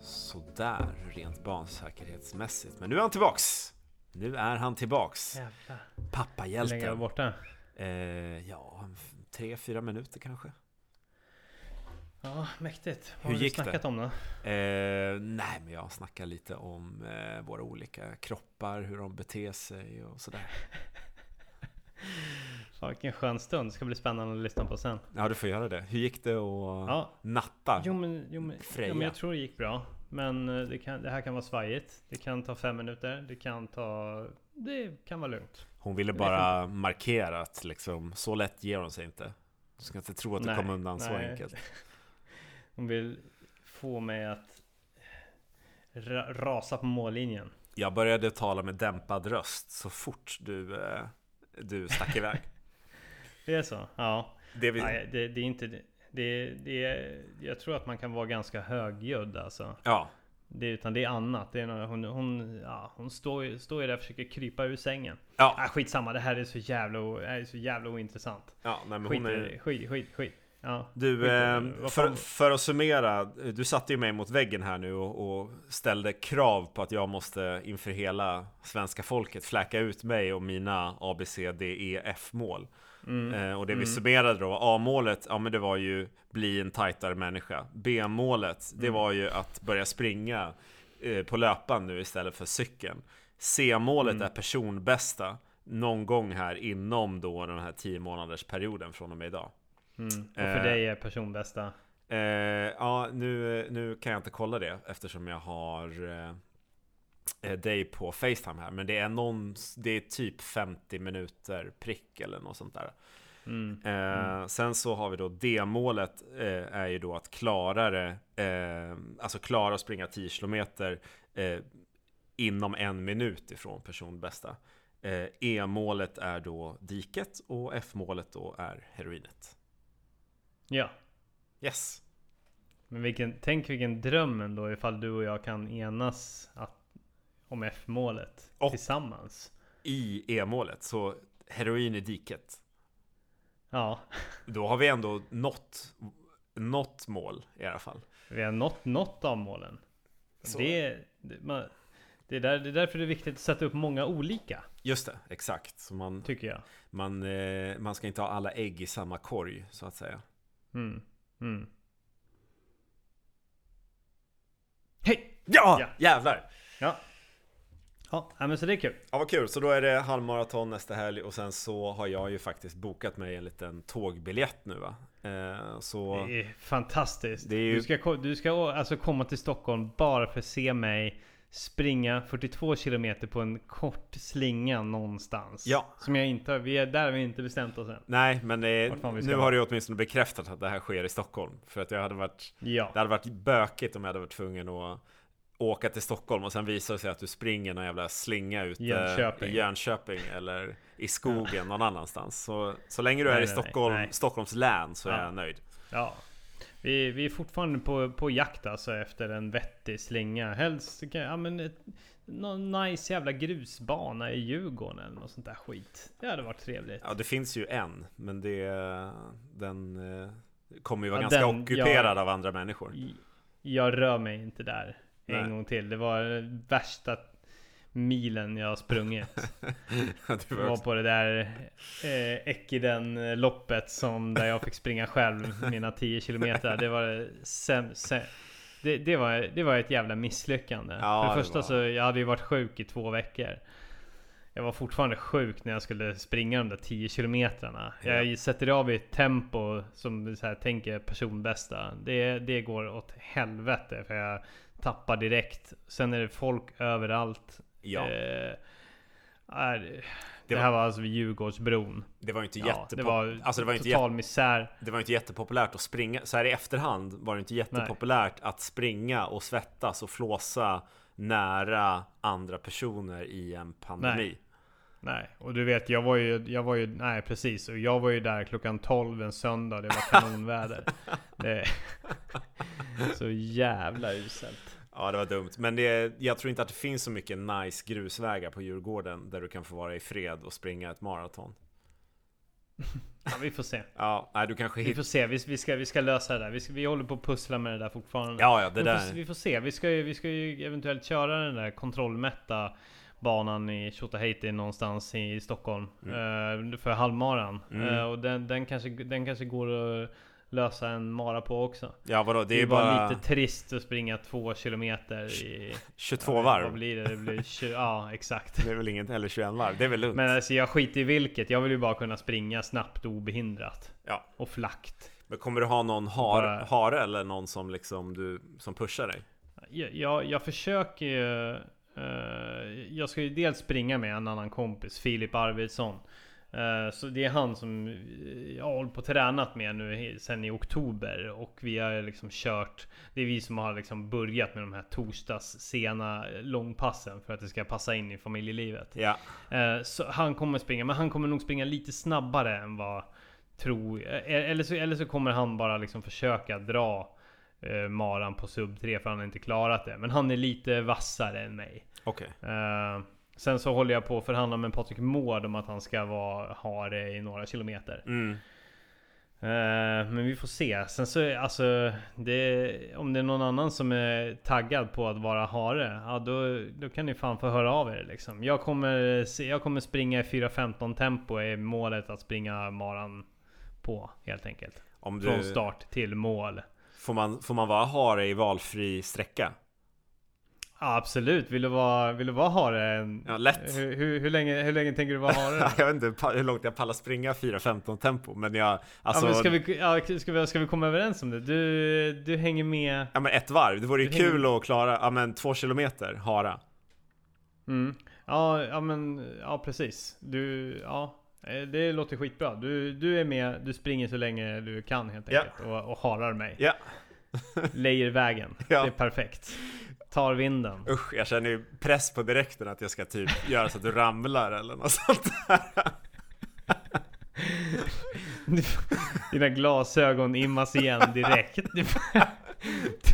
sådär rent barnsäkerhetsmässigt. Men nu är han tillbaks! Nu är han tillbaks! Jävlar. Pappahjälten. Hur länge han borta? Eh, ja, tre, fyra minuter kanske. Ja, mäktigt. Vad Hur har du gick det? snackat om då? Eh, nej, men jag snackar lite om eh, våra olika kroppar, hur de beter sig och sådär. Fan, vilken skön stund. Det ska bli spännande att lyssna på sen. Ja, du får göra det. Hur gick det att Ja. natta? Jo men, jo, men, Freja. jo, men jag tror det gick bra. Men eh, det, kan, det här kan vara svajigt. Det kan ta fem minuter. Det kan ta... Det kan vara lugnt. Hon ville Det bara markera att liksom, så lätt ger hon sig inte. Du ska inte tro att du Nej, kom undan så nej. enkelt. Hon vill få mig att ra rasa på mållinjen. Jag började tala med dämpad röst så fort du, eh, du stack iväg. Det är så? Ja. Det vi, Nej, det, det är inte... Det, det, jag tror att man kan vara ganska högljudd alltså. ja, Det, utan det är annat. Det är något, hon, hon, ja, hon står, står ju där och försöker krypa ur sängen. ja, Ah, skitsamma, det här är så jävla, är så jävla ointressant. ja, nej, men Skit, hon är... skit, skit, skit. Ja, Du, skit eh, för, för att summera, du satte ju mig mot väggen här nu och, och ställde krav på att jag måste inför hela svenska folket fläka ut mig och mina A, B, C, D, E, F-mål. Mm. Eh, och det vi summerade då, A-målet, ja men det var ju bli en tajtare människa. B-målet, det Mm. var ju att börja springa eh, på löpan nu istället för cykeln. C-målet Mm. är personbästa någon gång här inom då den här 10 månaders perioden från och med idag. Mm. Och för eh, dig är personbästa? Eh, ja, nu, nu kan jag inte kolla det eftersom jag har eh, dig på Facetime här. Men det är någon, det är typ 50 minuter prick eller något sånt där. Mm. Eh, Sen så har vi då D-målet eh, är ju då att klara det, eh, alltså klara att springa 10 kilometer eh, inom en minut ifrån personbästa. Eh, E-målet är då diket och F-målet då är heroinet. Ja. Yes! Men vilken, tänk vilken dröm ändå ifall du och jag kan enas att, om F-målet Och- tillsammans. I E-målet, så heroin i diket. Ja, Då har vi ändå nått, nått mål i alla fall. vi har nått något av målen. Så. Det, det, man, det, är där, det är därför det är viktigt att sätta upp många olika, Just det, exakt. Så man, tycker jag. man, eh, man ska inte ha alla ägg i samma korg, så att säga. Mm. Mm. Hej! Ja! Ja. Jävlar! Ja. Ja, men så det är kul. Ja, vad kul. Så då är det halvmaraton nästa helg och sen så har jag ju faktiskt bokat mig en liten tågbiljett nu va. Eh, så Det är fantastiskt. Det är ju- Du ska, du ska alltså komma till Stockholm bara för att se mig springa 42 kilometer på en kort slinga någonstans. Ja. Som jag inte har, vi är, där har vi inte bestämt oss än. Nej, men ska nu har du åtminstone bekräftat att det här sker i Stockholm. För att jag hade varit Ja. Det hade varit bökigt om jag hade varit tvungen att åka till Stockholm och sen visar det sig att du springer någon jävla slinga ute Jönköping. i Jönköping eller i skogen någon annanstans. Så, så länge du är Nej, i nej, nej, Stockholm, nej. Stockholms län så är Ja. jag nöjd. Ja. Vi, vi är fortfarande på, på jakt alltså efter en vettig slinga. Helst ja, men ett, någon nice jävla grusbana i Djurgården eller något sånt där skit. Det hade varit trevligt. Ja, det finns ju en, men det, den eh, kommer ju vara Ja, ganska den- ockuperad ja. av andra människor. Jag rör mig inte där en Nej. gång till. Det var värsta milen jag har sprungit. det Det var var på det där eh, Ekiden loppet som där jag fick springa själv mina 10 kilometer. Det var det säm- sä- det, det, var, det var ett jävla misslyckande. Ja, För det det första var- så jag hade ju varit sjuk i två veckor. Jag var fortfarande sjuk när jag skulle springa de där 10 kilometrarna. Jag sätter av i ett tempo som så här, tänker personbästa. Det, det går åt helvete för jag tappar direkt. Sen är det folk överallt. ja, Eh, är, det, Det här var alltså vid Djurgårdsbron. det var ju inte Ja, jättepop- det var, alltså det var inte total misär. Det var inte jättepopulärt att springa, så här i efterhand var det inte jättepopulärt att springa och svettas och flåsa nära andra personer i en pandemi. Nej. Nej, och du vet jag var ju, jag var ju, nej precis. Och jag var ju där klockan 12 en söndag. Det var kanonväder. det, så jävla uselt. Ja, det var dumt. Men det, jag tror inte att det finns så mycket nice grusvägar på Djurgården där du kan få vara i fred och springa ett maraton. Ja, vi får se. Ja, nej, du kanske Vi får se, vi, vi, ska, vi ska lösa det där. Vi, ska, vi håller på att pussla med det där fortfarande. Ja, ja, det vi, där. får, vi får se. Vi ska, ju, vi ska ju eventuellt köra den där kontrollmätta banan i Tjotahejti någonstans i Stockholm. eh, för halvmaran. Mm. Eh, och den, den, kanske, den kanske går att lösa en mara på också. Ja vadå, det, Det är är bara bara lite trist att springa två kilometer i... 22 ja, varv. Vad blir det? Det blir 20, ja exakt. Det är väl inget, eller 21 varv, det är väl lugnt. Men alltså jag skiter i vilket. Jag vill ju bara kunna springa snabbt och obehindrat. Ja. Och flackt. Men kommer du ha någon har, Bara- hare eller någon som liksom du, som pushar dig? Jag, jag, jag försöker ju... eh, jag ska ju dels springa med en annan kompis, Filip Arvidsson. Eh, så det är han som eh, jag har hållit på och tränat med nu sen i oktober. Och vi har liksom kört... Det är vi som har liksom börjat med de här torsdags sena långpassen för att det ska passa in i familjelivet. Ja, Eh, Så han kommer springa, men han kommer nog springa lite snabbare än vad tror eh, Eller så, eller så kommer han bara liksom försöka dra eh, maran på sub 3 för han har inte klarat det. Men han är lite vassare än mig. okej. Eh, Sen så håller jag på att förhandla med Patrik Mård om att han ska vara, ha det i några kilometer. Mm. Eh, Men vi får se. Sen så alltså det, Om det är någon annan som är taggad på att vara hare. Ja då, då kan ni fan få höra av er liksom. Jag kommer, se- jag kommer springa i 4.15 tempo är målet att springa maran på helt enkelt. Om Från du, start till mål. får, man, får man vara hare i valfri sträcka? Ja, absolut, vill du vara, vill du vara hare? En, Ja, lätt. Hur, hur, hur, länge, hur länge tänker du vara hare? jag vet inte hur långt jag pallar springa 4.15 tempo, men jag, alltså, ja, men ska, vi, ja, ska, vi, ska vi komma överens om det? Du, du hänger med... ja men ett varv, det vore ju kul att klara, ja men två kilometer hara. Mm. Ja, ja men ja precis. Du, ja. eh, Det låter skitbra. Du, du är med, du springer så länge du kan helt Ja. enkelt. Och, och harar mig. Ja, Lejer vägen. Ja. Det är perfekt. Tar vinden. usch, jag känner ju press på direkten att jag ska typ göra så att du ramlar eller något sånt där. Dina glasögon immas igen direkt.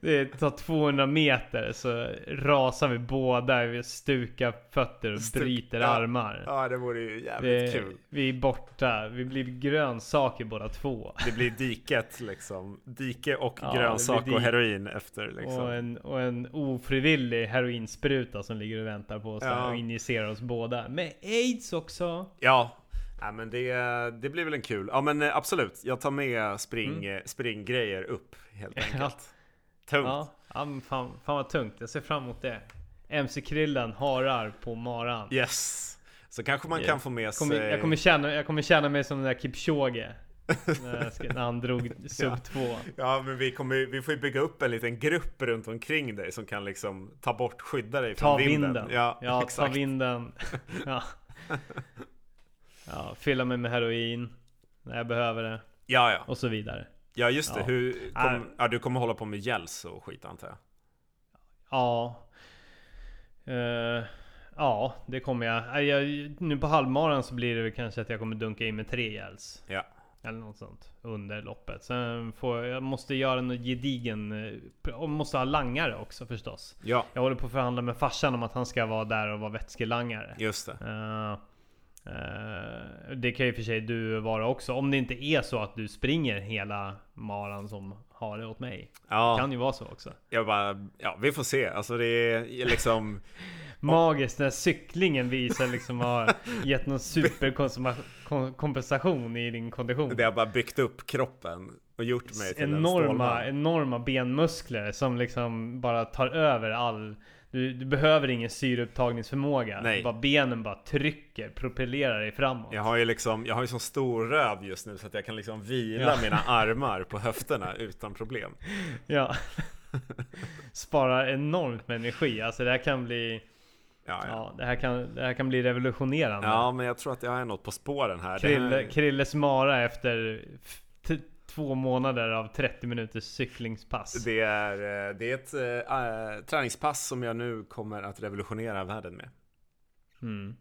Det tar 200 meter så rasar vi båda. Vi stukar fötter och Stuk- bryter ja. armar. Ja, det vore ju jävligt Det, kul. vi är borta. Vi blir grönsaker båda två. Det blir diket liksom. Dike och Ja, grönsak och heroin efter liksom. Och, en, och en ofrivillig heroinspruta som ligger och väntar på oss Ja. och injicerar oss båda. Med aids också! Ja, ja men det, det blir väl en kul. Ja men eh, absolut, jag tar med spring, eh, springgrejer upp helt Mm. Ja. enkelt. Tungt. Ja, ja men fan, fan vad tungt. Jag ser fram emot det. MC-krillen harar på maran. Yes. Så kanske man Ja. kan få med Jag sig... kommer, jag, kommer känna, jag kommer känna mig som den där Kipchoge. när, han drog sub Ja. 2. Ja men vi, kommer, vi får ju bygga upp en liten grupp runt omkring dig som kan liksom ta bort, skydda dig Ta från vinden. vinden. Ja, ja ta exakt. vinden. Ja. Ja, fylla mig med heroin när jag behöver det. Ja, ja. Och så vidare. Ja just det, Ja. Hur kom, ja, du kommer hålla på med gels och skit antar jag? Ja. Eh, ja, det kommer jag. Jag. Nu på halvmaran så blir det väl kanske att jag kommer dunka in med tre gels. Ja. Eller något sånt. Under loppet. Sen får jag, jag måste göra en gedigen... eh, Och måste ha langare också förstås. Ja, Jag håller på att förhandla med farsan om att han ska vara där och vara vätskelangare. just det. Eh, det kan ju för sig du vara också. Om det inte är så att du springer hela maran som har det åt mig. Ja, Kan ju vara så också. jag bara, ja vi får se. Alltså det är liksom... Magiskt när cyklingen visar liksom har gett någon superkompensation i din kondition. Det har bara byggt upp kroppen och gjort mig till en Enorma, stålman. enorma benmuskler som liksom bara tar över all... Du, du behöver ingen syreupptagningsförmåga. Nej. Bara benen bara trycker, propellerar dig framåt. Jag har ju liksom, jag har ju sån stor röv just nu så att jag kan liksom vila Ja. mina armar på höfterna utan problem. Ja. Sparar enormt med energi. Alltså det här kan bli... Ja, ja. Ja, det här kan, det här kan bli revolutionerande. ja men jag tror att jag är något på spåren här. Krille, här Krilles Mara efter två månader av 30 minuters cyklingspass. det är, eh, det är ett äh, träningspass som jag nu kommer att revolutionera världen med. Mm.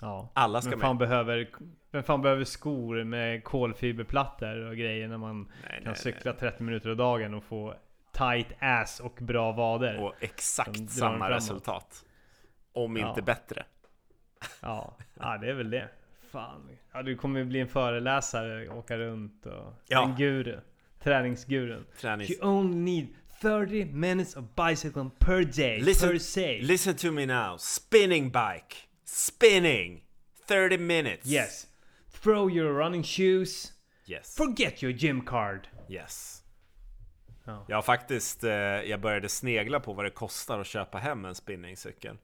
Ja. Alla ska med. fan, behöver, men fan behöver skor med kolfiberplattor och grejer när man Nej, kan nej, cykla 30 minuter om dagen och få tight ass och bra vader? Och exakt samma resultat. Om Ja. inte bättre. Ja. ja, det är väl det. Fan. Ja, du kommer bli en föreläsare, åka runt och... Ja. En guru. Träningsgurun. Tränings... You only need 30 minutes of bicycling per day, Listen- per se. Listen to me now. Spinning bike. Spinning. 30 minutes. Yes. Throw your running shoes. Yes. Forget your gym card! Yes. Ja. Jag har faktiskt, eh, jag började snegla på vad det kostar att köpa hem en spinningcykel.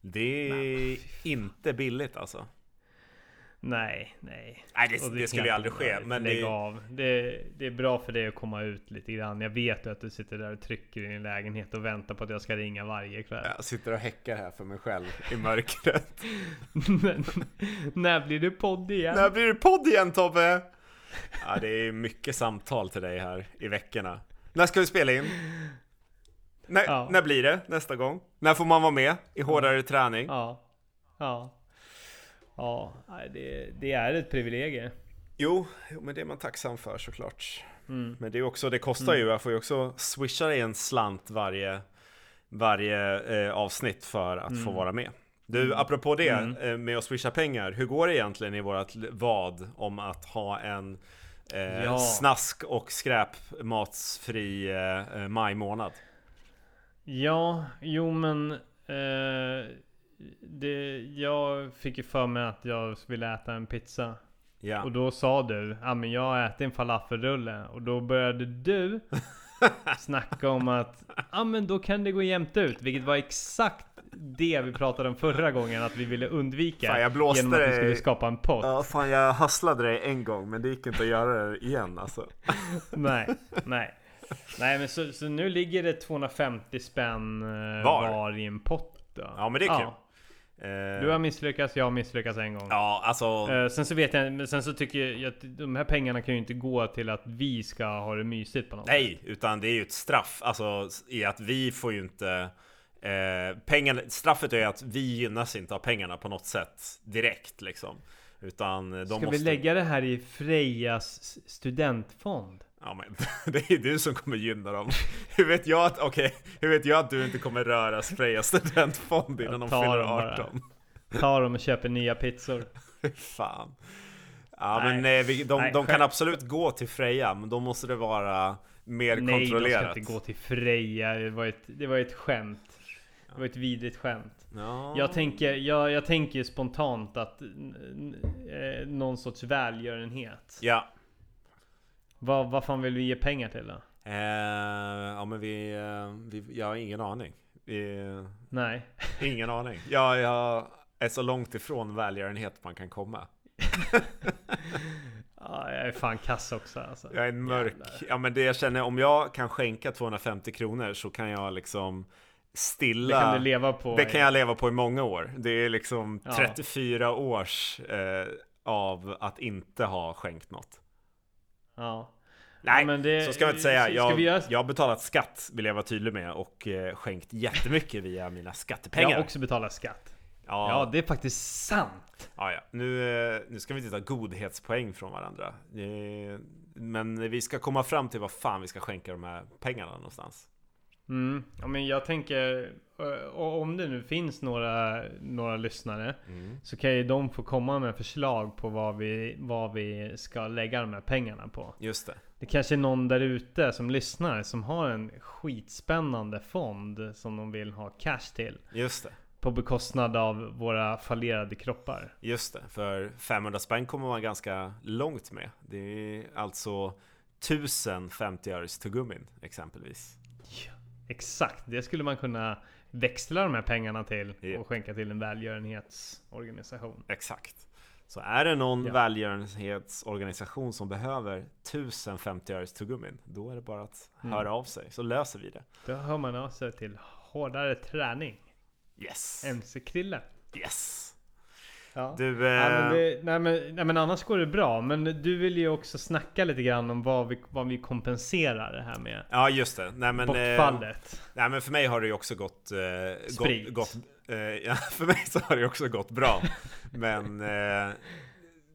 Det är inte billigt alltså. Nej, nej. Nej, det, Och det skulle ju aldrig ske. Men Lägg det, av. Det, det är bra för dig att komma ut lite grann. Jag vet ju att du sitter där och trycker i din lägenhet och väntar på att jag ska ringa varje kväll. jag sitter och häckar här för mig själv i mörkret. Men, när blir det podd igen? När blir det podd igen Tobbe? Ja, det är mycket samtal till dig här i veckorna. När ska vi spela in? När, Ja. när blir det nästa gång? När får man vara med i hårdare träning? Ja. Ja. Ja, det, det är ett privilegium. Jo, men det är man tacksam för såklart. Mm. Men det är också, det kostar ju, jag får ju också swisha dig en slant varje, varje eh, avsnitt för att få vara med. Du, apropå det Mm. eh, med att swisha pengar, hur går det egentligen i vårat vad om att ha en eh, Ja. snask och skräpmatsfri eh, eh, maj månad? Ja, jo men eh, det, Jag fick ju för mig att jag ville äta en pizza Ja, Och då sa du, ja men jag ätit en falafelrulle Och då började du snacka om att, ja men då kan det gå jämnt ut Vilket var exakt det vi pratade om förra gången att vi ville undvika Fan, jag blåste Genom att vi skulle skapa en pott ja fan jag hasslade dig en gång men det gick inte att göra det igen alltså. Nej, nej Nej men så, så nu ligger det 250 spänn eh, Var? var i en pott då. Ja men det är kul. Du Eh, har misslyckats, jag har misslyckats en gång. ja alltså, Eh, sen så vet jag, sen så tycker jag att de här pengarna kan ju inte gå till att vi ska ha det mysigt på något sätt. Nej, utan det är ju ett straff. Alltså i att vi får ju inte eh, pengarna, Straffet är ju att vi gynnas inte av pengarna på något sätt direkt liksom. Utan de Ska måste... vi lägga det här i Frejas studentfond? Ja men det är du som kommer gynna dem. Hur vet jag att, okej, hur vet jag att du inte kommer röra Freja studentfond innan de fyller dem bara. 18? Ta dem och köper nya pizzor. Fan. Ja Nej. men eh, vi, de, Nej, de kan absolut gå till Freja, men då måste det vara mer Nej, de ska kontrollerat. inte gå till Freja. Det var ett, det var ett skämt. Det var ett vidrigt skämt. Ja. Jag tänker, jag, jag tänker spontant att eh, någon sorts välgörenhet. Ja. Vad, vad fan vill vi ge pengar till då? Eh, ja men vi, eh, vi, jag har ingen aning. Vi, Nej. ingen aning. Jag, jag är så långt ifrån välgörenhet man kan komma. Ja, jag är fan kass också alltså. Jag är en mörk. Jävlar. Ja men det jag känner, om jag kan skänka 250 kronor så kan jag liksom Det stilla. kan du leva på. Det kan jag leva på i många år. Det är liksom Ja. 34 års eh, av att inte ha skänkt något. Ja. Nej, men det- så ska man inte säga. Jag, göra- jag har betalat skatt, vill jag vara tydlig med, och eh, skänkt jättemycket via mina Jag skattepengar. har också betalat skatt. ja, Ja, det är faktiskt sant. ja, ja. Nu, eh, nu ska vi inte ta godhetspoäng från varandra. Eh, Men vi ska komma fram till vad fan vi ska skänka de här pengarna någonstans. Mm. Ja, men jag tänker, eh, om det nu finns några, några lyssnare Mm. så kan ju de få komma med förslag på vad vi, vad vi ska lägga de här pengarna på. Just det. Det kanske är någon där ute som lyssnar som har en skitspännande fond som de vill ha cash till. Just det. På bekostnad av våra fallerade kroppar. Just det. För 500 spänn kommer man ganska långt med. Det är alltså 1000 50-öres tuggummin exempelvis. Exakt, det skulle man kunna växla de här pengarna till Ja. och skänka till en välgörenhetsorganisation. Exakt. Så är det någon Ja. välgörenhetsorganisation som behöver 1000 50-öres tuggummin, då är det bara att Mm. höra av sig så löser vi det. Då hör man av sig till hårdare träning. Yes! MC-Krille. Yes! Ja. Du, eh, Ja, men det, nej, men, nej men annars går det bra. Men du vill ju också snacka lite grann om vad vi, vad vi kompenserar det här med. ja just det. Nej men, eh, Bortfallet. nej men för mig har det ju också gått... Eh, Sprit. gått, gått eh, ja, för mig så har det också gått bra. men eh,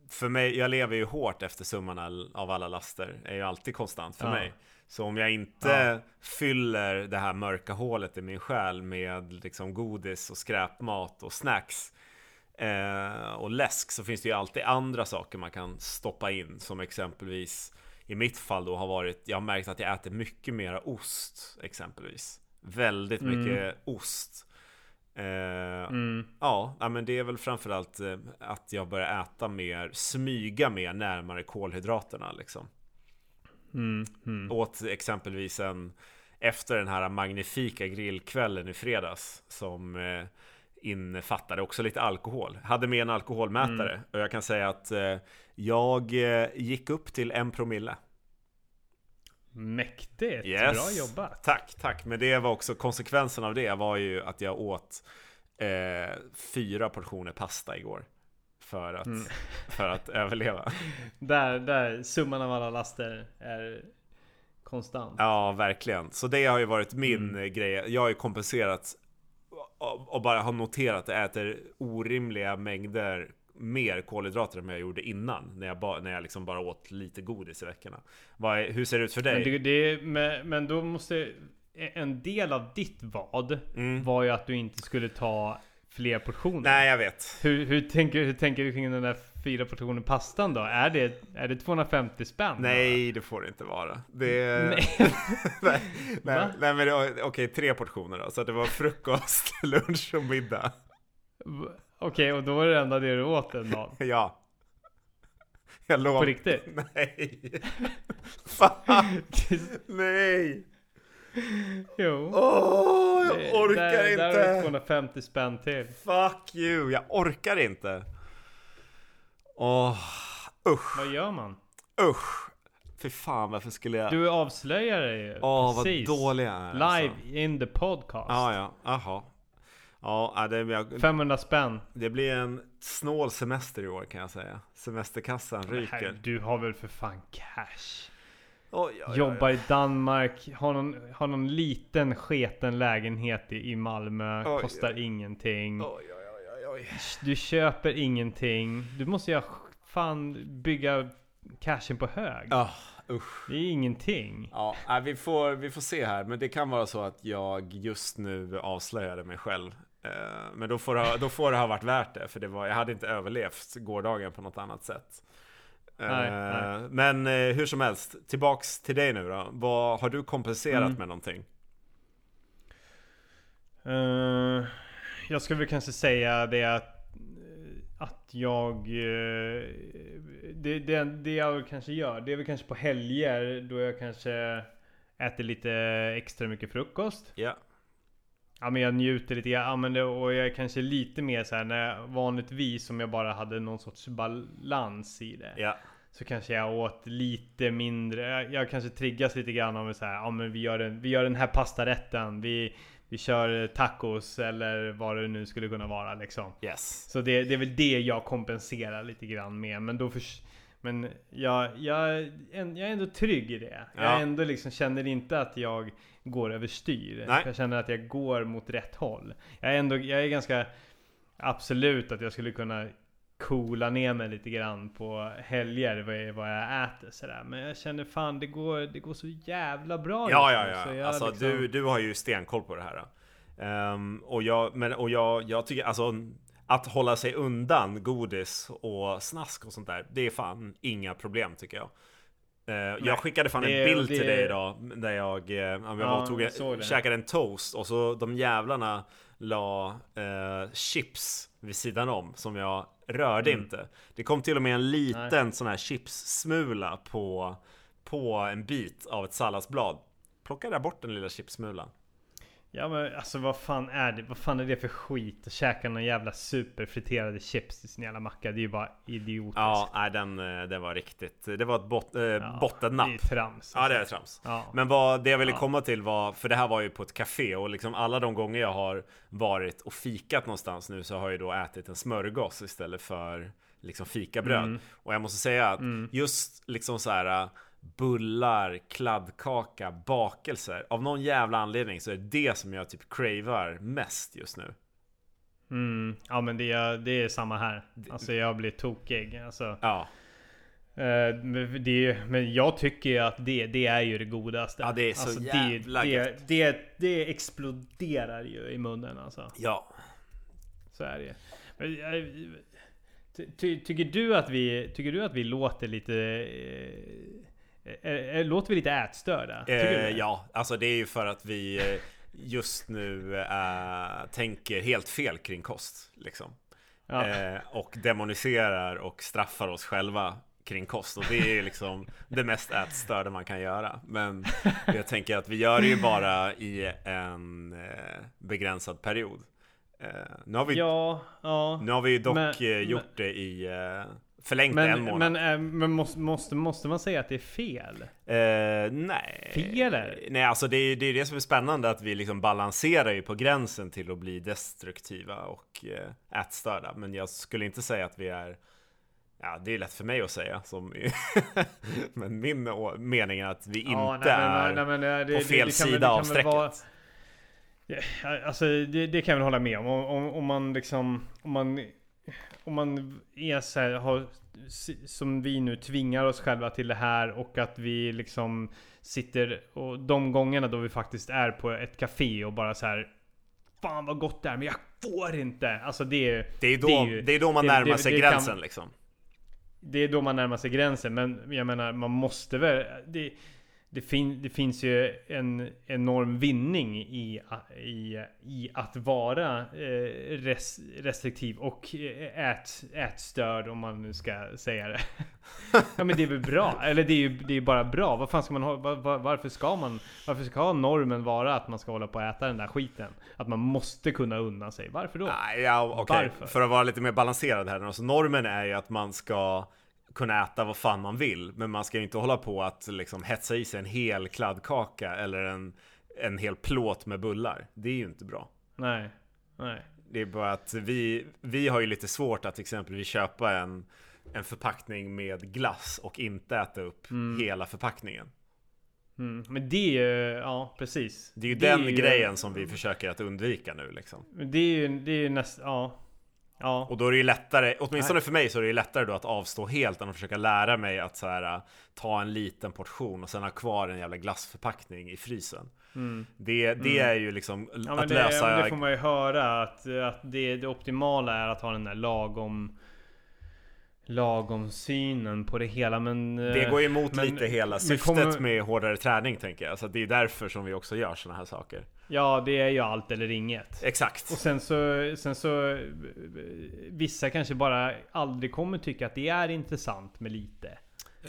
för mig, jag lever ju hårt efter summan av alla laster. är ju alltid konstant för Ja. mig. Så om jag inte Ja. fyller det här mörka hålet i min själ med liksom godis och skräpmat och snacks eh, och läsk så finns det ju alltid andra saker man kan stoppa in som exempelvis i mitt fall då har varit, jag har märkt att jag äter mycket mera ost exempelvis. Väldigt Mm. mycket ost. Eh, Mm. Ja, men det är väl framförallt eh, att jag börjar äta mer, smyga mer närmare kolhydraterna liksom. Mm. Mm. Åt exempelvis en, efter den här magnifika grillkvällen i fredags som eh, innefattade också lite alkohol. Hade med en alkoholmätare Mm. och jag kan säga att eh, jag eh, gick upp till en promille. Mäktigt! Yes. Bra jobbat! Tack, tack. Men det var också konsekvensen av det var ju att jag åt eh, fyra portioner pasta igår. För att, Mm. för att överleva. Där, där, summan av alla laster är konstant. Ja, verkligen. Så det har ju varit min Mm. grej. Jag har ju kompenserat och bara har noterat att jag äter orimliga mängder mer kolhydrater än jag gjorde innan. När jag, ba, när jag liksom bara åt lite godis i veckorna. Vad hur ser det ut för dig? Men, det, det, men, men då måste... En del av ditt vad Mm. var ju att du inte skulle ta fler portioner. Nej, jag vet. Hur, hur, tänker, hur tänker du kring den där fyra portioner pastan då? Är det, är det 250 spänn? Nej, det får det inte vara. Det... Nej. nej, nej, men okej, tre portioner då. Så det var frukost, lunch och middag. Okej, och då var det enda det du åt den dagen? Ja. Jag lov. På riktigt? Nej. Fan. Nej. jo. Åh, jag Det- orkar där, inte. Där har du 250 spänn till. Fuck you, jag orkar inte. Åh, usch, Vad gör man? usch. Fy fan, varför skulle jag... Du avslöjar det ju. Åh, Precis. vad dålig jag är. Live Alltså. in the podcast. Ja, ja, jaha. Ja, det, jag, 500 spänn. det blir en snål semester i år kan jag säga. Semesterkassan ryker. du har väl för fan cash? Oj, oj, Jobbar i Danmark, har någon, har någon liten sketen lägenhet i, i Malmö, Oj, kostar ingenting. Oj, oj. Du köper ingenting. Du måste ju fan bygga cashen på hög. Ah, usch. Det är ingenting. Ja, nej, vi, får, vi får se här. Men det kan vara så att jag just nu avslöjade mig själv. Eh, Men då får, det då får det ha varit värt det. För det var, jag hade inte överlevt gårdagen på något annat sätt. Eh, Nej, nej. Men eh, hur som helst, tillbaks till dig nu då. Vad, har du kompenserat Mm. med någonting? Eh, jag skulle väl kanske säga det att, att jag... eh, det, det, det jag kanske gör, det är väl kanske på helger då jag kanske äter lite extra mycket frukost. Ja. Ja men jag njuter lite grann, ja, men det, och jag är kanske lite mer så här när jag, vanligtvis om jag bara hade någon sorts balans i det. Ja. Så kanske jag åt lite mindre, jag, jag kanske triggas lite grann av så här, ja men vi gör, den, vi gör den här pastarätten, vi, vi kör tacos eller vad det nu skulle kunna vara liksom. Yes. Så det, det är väl det jag kompenserar lite grann med. Men då förs- men jag, jag, en- jag är ändå trygg i det. Jag Ja. är ändå liksom, känner inte att jag går överstyr. Nej. Jag känner att jag går mot rätt håll. Jag är ändå, jag är ganska absolut att jag skulle kunna coola ner mig lite grann på helger vad jag, vad jag äter sådär. Men jag känner fan det går, det går så jävla bra Ja, just ja, ja. så jag Alltså liksom- du, du har ju stenkoll på det här. Ehm, och jag, men, och jag, jag tycker alltså att hålla sig undan godis och snask och sånt där, det är fan inga problem tycker jag. Eh, jag skickade fan det- en bild det- till dig idag där jag, eh, jag Ja, tog, jag käkade en toast och så de jävlarna la eh, chips vid sidan om som jag rörde Mm. inte. Det kom till och med en liten sån här chipssmula på, på en bit av ett salladsblad. Plocka där bort den lilla chipssmulan. Ja men alltså vad fan är det? Vad fan är det för skit? Att käka någon jävla superfriterade chips i sin jävla macka. Det är ju bara idiotiskt. Ja, nej, den, eh, det var riktigt. Det var ett bot, eh, Ja, bottennapp. Det är trams. Ja, det är trams. Ja. Men vad det jag ville Ja. komma till var, för det här var ju på ett café och liksom alla de gånger jag har varit och fikat någonstans nu så har jag då ätit en smörgås istället för liksom fikabröd. Mm. Och jag måste säga att Mm. just liksom så här äh, bullar, kladdkaka, bakelser. Av någon jävla anledning så är det det som jag typ cravar mest just nu. Mm. Ja men det är, det är samma här. Alltså jag blir tokig. Alltså, Ja, eh, men, det, men jag tycker ju att det, det är ju det godaste. Ja, det är så alltså, jävla det, det, det, det exploderar ju i munnen alltså. ja. Så är det. Men, jag- ty, ty, tycker, du att vi, tycker du att vi låter lite... Eh, eh, eh, låter vi lite ätstörda? Eh, ja, alltså det är ju för att vi... Eh, just nu äh, tänker helt fel kring kost. Liksom. Ja. Eh, och demoniserar och straffar oss själva kring kost. Och det är liksom det mest ätstörda man kan göra. Men jag tänker att vi gör det ju bara i en eh, begränsad period. Eh, nu, har vi, ja, ja, nu har vi dock men, eh, gjort men, det i eh, förlängt men, en månad. Men, äh, men måste, måste, måste man säga att det är fel? Uh, nej. Fel eller? Nej, alltså det är, det är det som är spännande att vi liksom balanserar ju på gränsen till att bli destruktiva och uh, ätstörda. Men jag skulle inte säga att vi är Ja, det är lätt för mig att säga. Som men min mening är att vi inte ja, nej, är nej, nej, det, på fel det, det sida av strecket. Vara... Alltså det, kan jag väl hålla med om. Om, om, om man liksom... Om man om man är så här, har, som vi nu tvingar oss själva till det här och att vi liksom sitter och de gångerna då vi faktiskt är på ett café och bara så här Fan vad gott det är men jag får inte! Alltså det är Det är då, det är, det är då man det, närmar sig gränsen kan, liksom Det är då man närmar sig gränsen men jag menar man måste väl det, det, fin det, finns ju en enorm vinning i, i, i att vara eh, res restriktiv och eh, ät, ätstörd om man nu ska säga det. ja men det är väl bra? Eller det är ju det är bara bra. Vad fan ska man ha? Var, varför ska man? Varför ska normen vara att man ska hålla på att äta den där skiten? Att man måste kunna unna sig. Varför då? Ja, okay. För att vara lite mer balanserad här. Alltså, normen är ju att man ska kunna äta vad fan man vill. Men man ska ju inte hålla på att liksom hetsa i sig en hel kladdkaka eller en, en hel plåt med bullar. Det är ju inte bra. Nej, nej. Det är bara att vi, vi har ju lite svårt att exempelvis köpa en, en förpackning med glass och inte äta upp mm. hela förpackningen. Mm, men det är ju, ja precis. Det är ju det den är ju, grejen som vi försöker att undvika nu liksom. Det är ju, det är ju nästan, ja. Ja. Och då är det ju lättare, åtminstone Nej. för mig så är det ju lättare då att avstå helt än att försöka lära mig att så här, ta en liten portion och sen ha kvar en jävla glassförpackning i frysen. Mm. Det, det mm. är ju liksom ja, att det, lösa... Det får man ju höra att, att det, det optimala är att ha den där lagom lagom synen på det hela men Det går ju emot men, lite hela syftet kommer... med hårdare träning tänker jag. Så det är därför som vi också gör sådana här saker. Ja, det är ju allt eller inget. Exakt. Och sen så, sen så Vissa kanske bara aldrig kommer tycka att det är intressant med lite.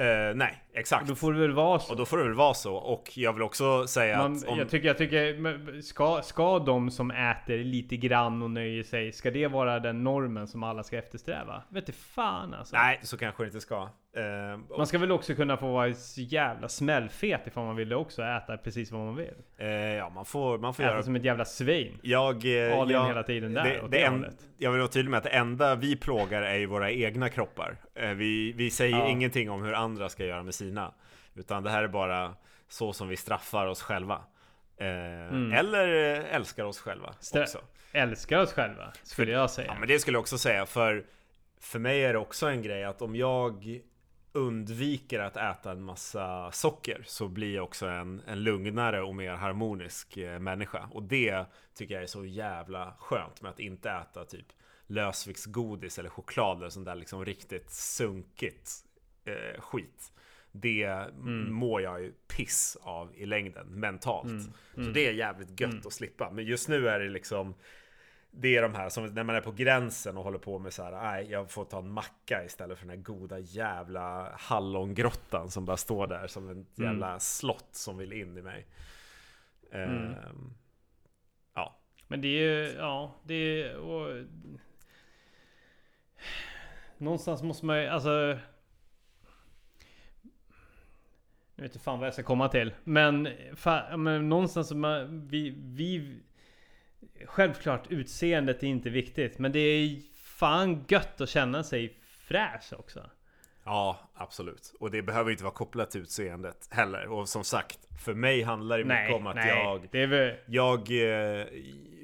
Uh, nej, exakt. Då får det väl vara så. Och då får det väl vara så. Och jag vill också säga Man, att... Om... Jag tycker, jag tycker ska, ska de som äter lite grann och nöjer sig, ska det vara den normen som alla ska eftersträva? Vet du fan alltså. Nej, så kanske det inte ska. Uh, man ska väl också kunna få vara så jävla smällfet ifall man vill det också. Äta precis vad man vill. Uh, ja, man får, man får äta göra... som ett jävla svin. Jag... Uh, Alien jag, hela tiden där. Det, det en, jag vill vara tydlig med att det enda vi plågar är ju våra egna kroppar. Uh, vi, vi säger ja. ingenting om hur andra ska göra med sina. Utan det här är bara så som vi straffar oss själva. Mm. Eller älskar oss själva Stra också. Älskar oss själva, skulle jag säga. Ja, men det skulle jag också säga. För, för mig är det också en grej att om jag undviker att äta en massa socker så blir jag också en, en lugnare och mer harmonisk eh, människa. Och det tycker jag är så jävla skönt med att inte äta typ lösviktsgodis eller choklad eller sånt där liksom riktigt sunkigt eh, skit. Det mm. mår jag ju piss av i längden mentalt. Mm. Mm. Så det är jävligt gött mm. att slippa. Men just nu är det liksom det är de här som när man är på gränsen och håller på med så här, nej jag får ta en macka istället för den här goda jävla hallongrottan som bara står där som en mm. jävla mm. slott som vill in i mig. Mm. Ehm, ja. Men det är ju, ja, det är och, Någonstans måste man ju, alltså jag vet inte fan vad jag ska komma till. Men, fa, men någonstans man, vi, vi Självklart utseendet är inte viktigt men det är fan gött att känna sig fräsch också. Ja, absolut. Och det behöver inte vara kopplat till utseendet heller. Och som sagt, för mig handlar det nej, mycket om att nej, jag, det väl... jag eh,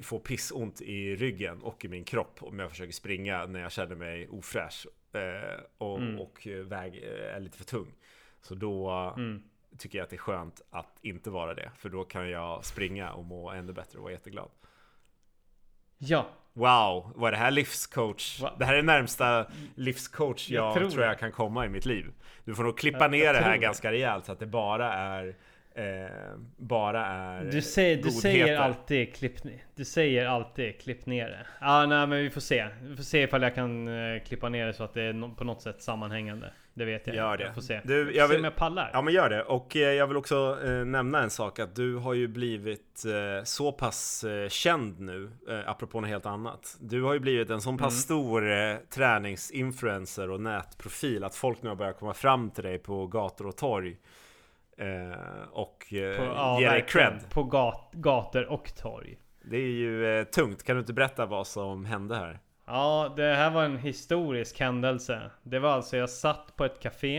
får pissont i ryggen och i min kropp om jag försöker springa när jag känner mig ofräsch eh, och, mm. och väg, är lite för tung. Så då mm. tycker jag att det är skönt att inte vara det. För då kan jag springa och må ännu bättre och vara jätteglad. Ja. Wow, vad är det här livscoach? Wow. Det här är närmsta livscoach jag, jag tror. tror. jag kan komma i mitt liv. Du får nog klippa jag, ner jag det här ganska rejält så att det bara är eh, bara är Du säger, du säger godheter. alltid klipp Du säger alltid klipp ner det. Ja, nej men vi får se. Vi får se ifall jag kan eh, klippa ner det så att det är no- på något sätt sammanhängande. Det vet jag. Gör det. Jag får se. Du, jag se vill- om jag pallar. Ja men gör det. Och eh, jag vill också eh, nämna en sak att du har ju blivit eh, så pass eh, känd nu, eh, apropå något helt annat. Du har ju blivit en så pass Mm. stor eh, träningsinfluencer och nätprofil att folk nu har börjat komma fram till dig på gator och torg. Eh, och eh, På, ja, ge dig cred. På gat, gator och torg. Det är ju tungt. Kan du inte berätta vad som hände här? Ja, det här var en historisk händelse. Det var alltså, jag satt på ett café.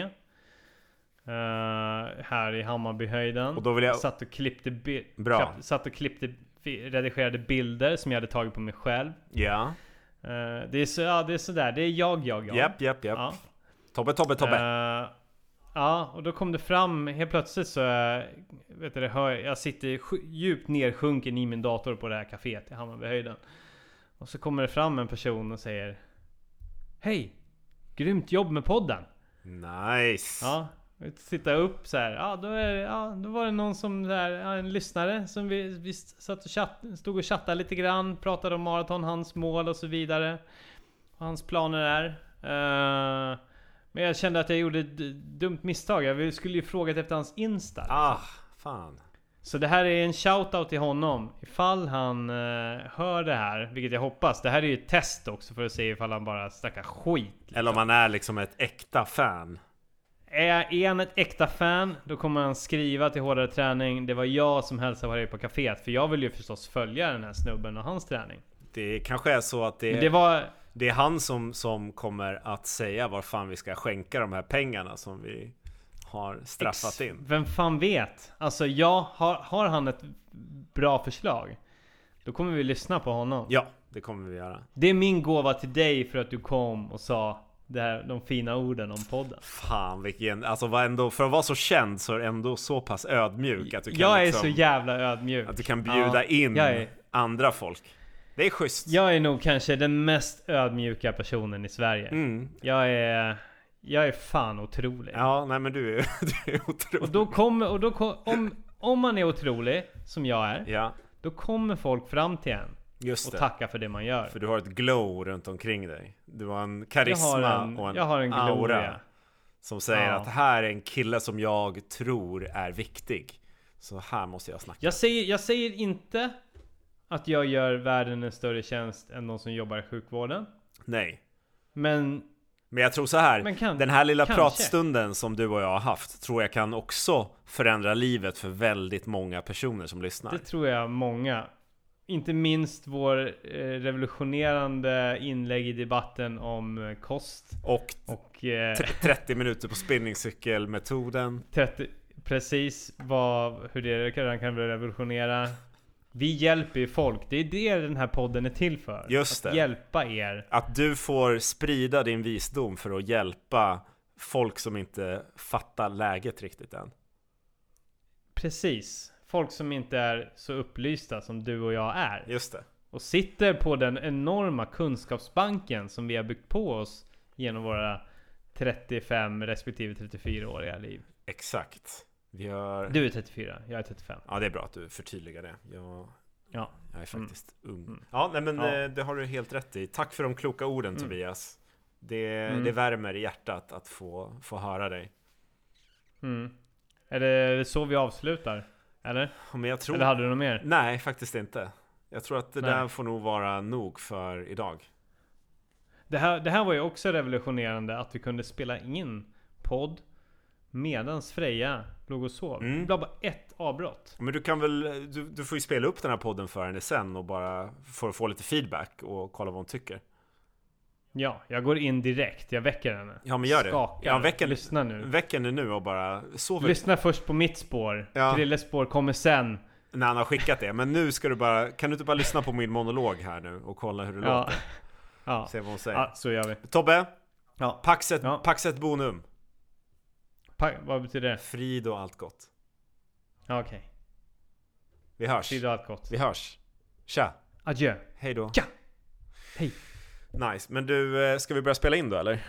eh, här i Hammarbyhöjden. Och då vill jag- Satt och klippte, bi- Bra. satt och klippte, redigerade bilder som jag hade tagit på mig själv. Ja. Eh, det är så, ja det är sådär, det är jag, jag, jag. Japp, japp, japp. Ja. Tobbe, Tobbe, Tobbe. Eh, ja, och då kom det fram helt plötsligt så vet du, hör, jag sitter djupt nersjunken i min dator på det här kaféet i Hammarbyhöjden. Och så kommer det fram en person och säger Hej! Grymt jobb med podden! Nice. Ja, sitta upp så här. Ja, då, är, ja, då var det någon som där, ja, en lyssnare som vi, vi satt och chatt, stod och chattade lite grann. Pratade om maraton, hans mål och så vidare. Och hans planer är. Eh, men jag kände att jag gjorde ett dumt misstag. Jag skulle ju frågat efter hans Insta. Ah, fan. Så det här är en shoutout till honom. Ifall han eh, hör det här, vilket jag hoppas. Det här är ju ett test också för att se ifall han bara snackar skit. liksom. Eller om man är liksom ett äkta fan. Är, är han ett äkta fan, då kommer han skriva till Hårdare Träning. Det var jag som hälsade på dig på kaféet. För jag vill ju förstås följa den här snubben och hans träning. Det kanske är så att det, Men det var... det är han som, som kommer att säga var fan vi ska skänka de här pengarna som vi har straffat ex- in. Vem fan vet? Alltså ja, har, har han ett bra förslag? Då kommer vi lyssna på honom. Ja, det kommer vi göra. Det är min gåva till dig för att du kom och sa det här, de fina orden om podden. Fan vilken, alltså var ändå, för att vara så känd så är du ändå så pass ödmjuk att du kan Jag är liksom, så jävla ödmjuk. Att du kan bjuda Ja, in jag är- andra folk. Det är schysst. Jag är nog kanske den mest ödmjuka personen i Sverige. Mm. Jag är... Jag är fan otrolig. Ja, nej men du är, du är otrolig. Och då kommer... Och då kom, om, om man är otrolig, som jag är, Ja, då kommer folk fram till en just och det. tackar för det man gör. För du har ett glow runt omkring dig. Du har en Jag karisma har en, och en, jag har en aura. gloria. Som säger Ja. att här är en kille som jag tror är viktig. Så här måste jag snacka. Jag säger, jag säger inte att jag gör världen en större tjänst än de som jobbar i sjukvården. Nej. Men Men jag tror så här. Kan- den här lilla kanske. pratstunden som du och jag har haft tror jag kan också förändra livet för väldigt många personer som lyssnar. det tror jag många. Inte minst vår eh, revolutionerande inlägg i debatten om eh, kost. Och Och eh, t- 30 minuter på spinningcykelmetoden. 30, precis vad, hur det redan kan revolutionera. Vi hjälper ju folk. Det är det den här podden är till för. Just att det. hjälpa er. Att du får sprida din visdom för att hjälpa folk som inte fattar läget riktigt än. Precis. Folk som inte är så upplysta som du och jag är. Just det. Och sitter på den enorma kunskapsbanken som vi har byggt på oss genom våra 35 respektive 34-åriga liv. Exakt. Vi har... Du är 34, jag är 35. Ja, det är bra att du förtydligar det. Jag, Ja. jag är faktiskt ung. Mm. Ja, nej men Ja. eh, det har du helt rätt i. Tack för de kloka orden Mm. Tobias. Det, Mm. det värmer i hjärtat att få, få höra dig. Mm. Är det så vi avslutar? Eller? Men jag tror... Eller hade du något mer? Nej, faktiskt inte. Jag tror att det Nej. där får nog vara nog för idag. Det här, det här var ju också revolutionerande att vi kunde spela in podd medans Freja låg och sov. Mm. Det var bara ett avbrott. Men du kan väl, du, du får ju spela upp den här podden för henne sen och bara för att få lite feedback och kolla vad hon tycker. Ja, jag går in direkt. Jag väcker henne. Ja, men gör det. Skakar. Ja, väck henne. Lyssna nu. Väck henne nu och bara sov Lyssna först på mitt spår. Ja. Krilles spår kommer sen. när han har skickat det. Men nu ska du bara, kan du inte bara lyssna på min monolog här nu och kolla hur det Ja. låter? Ja. Se vad hon säger. ja, så gör vi. Tobbe, Ja. Paxet, Ja. Paxet Bonum. Pa vad betyder det? Frid och allt gott. Ja, okej. Vi hörs. Tid och allt gott. Vi hörs. Tja. Adjö. Hej då. Tja. Hej. Nice. Men du, eh, ska vi börja spela in då eller?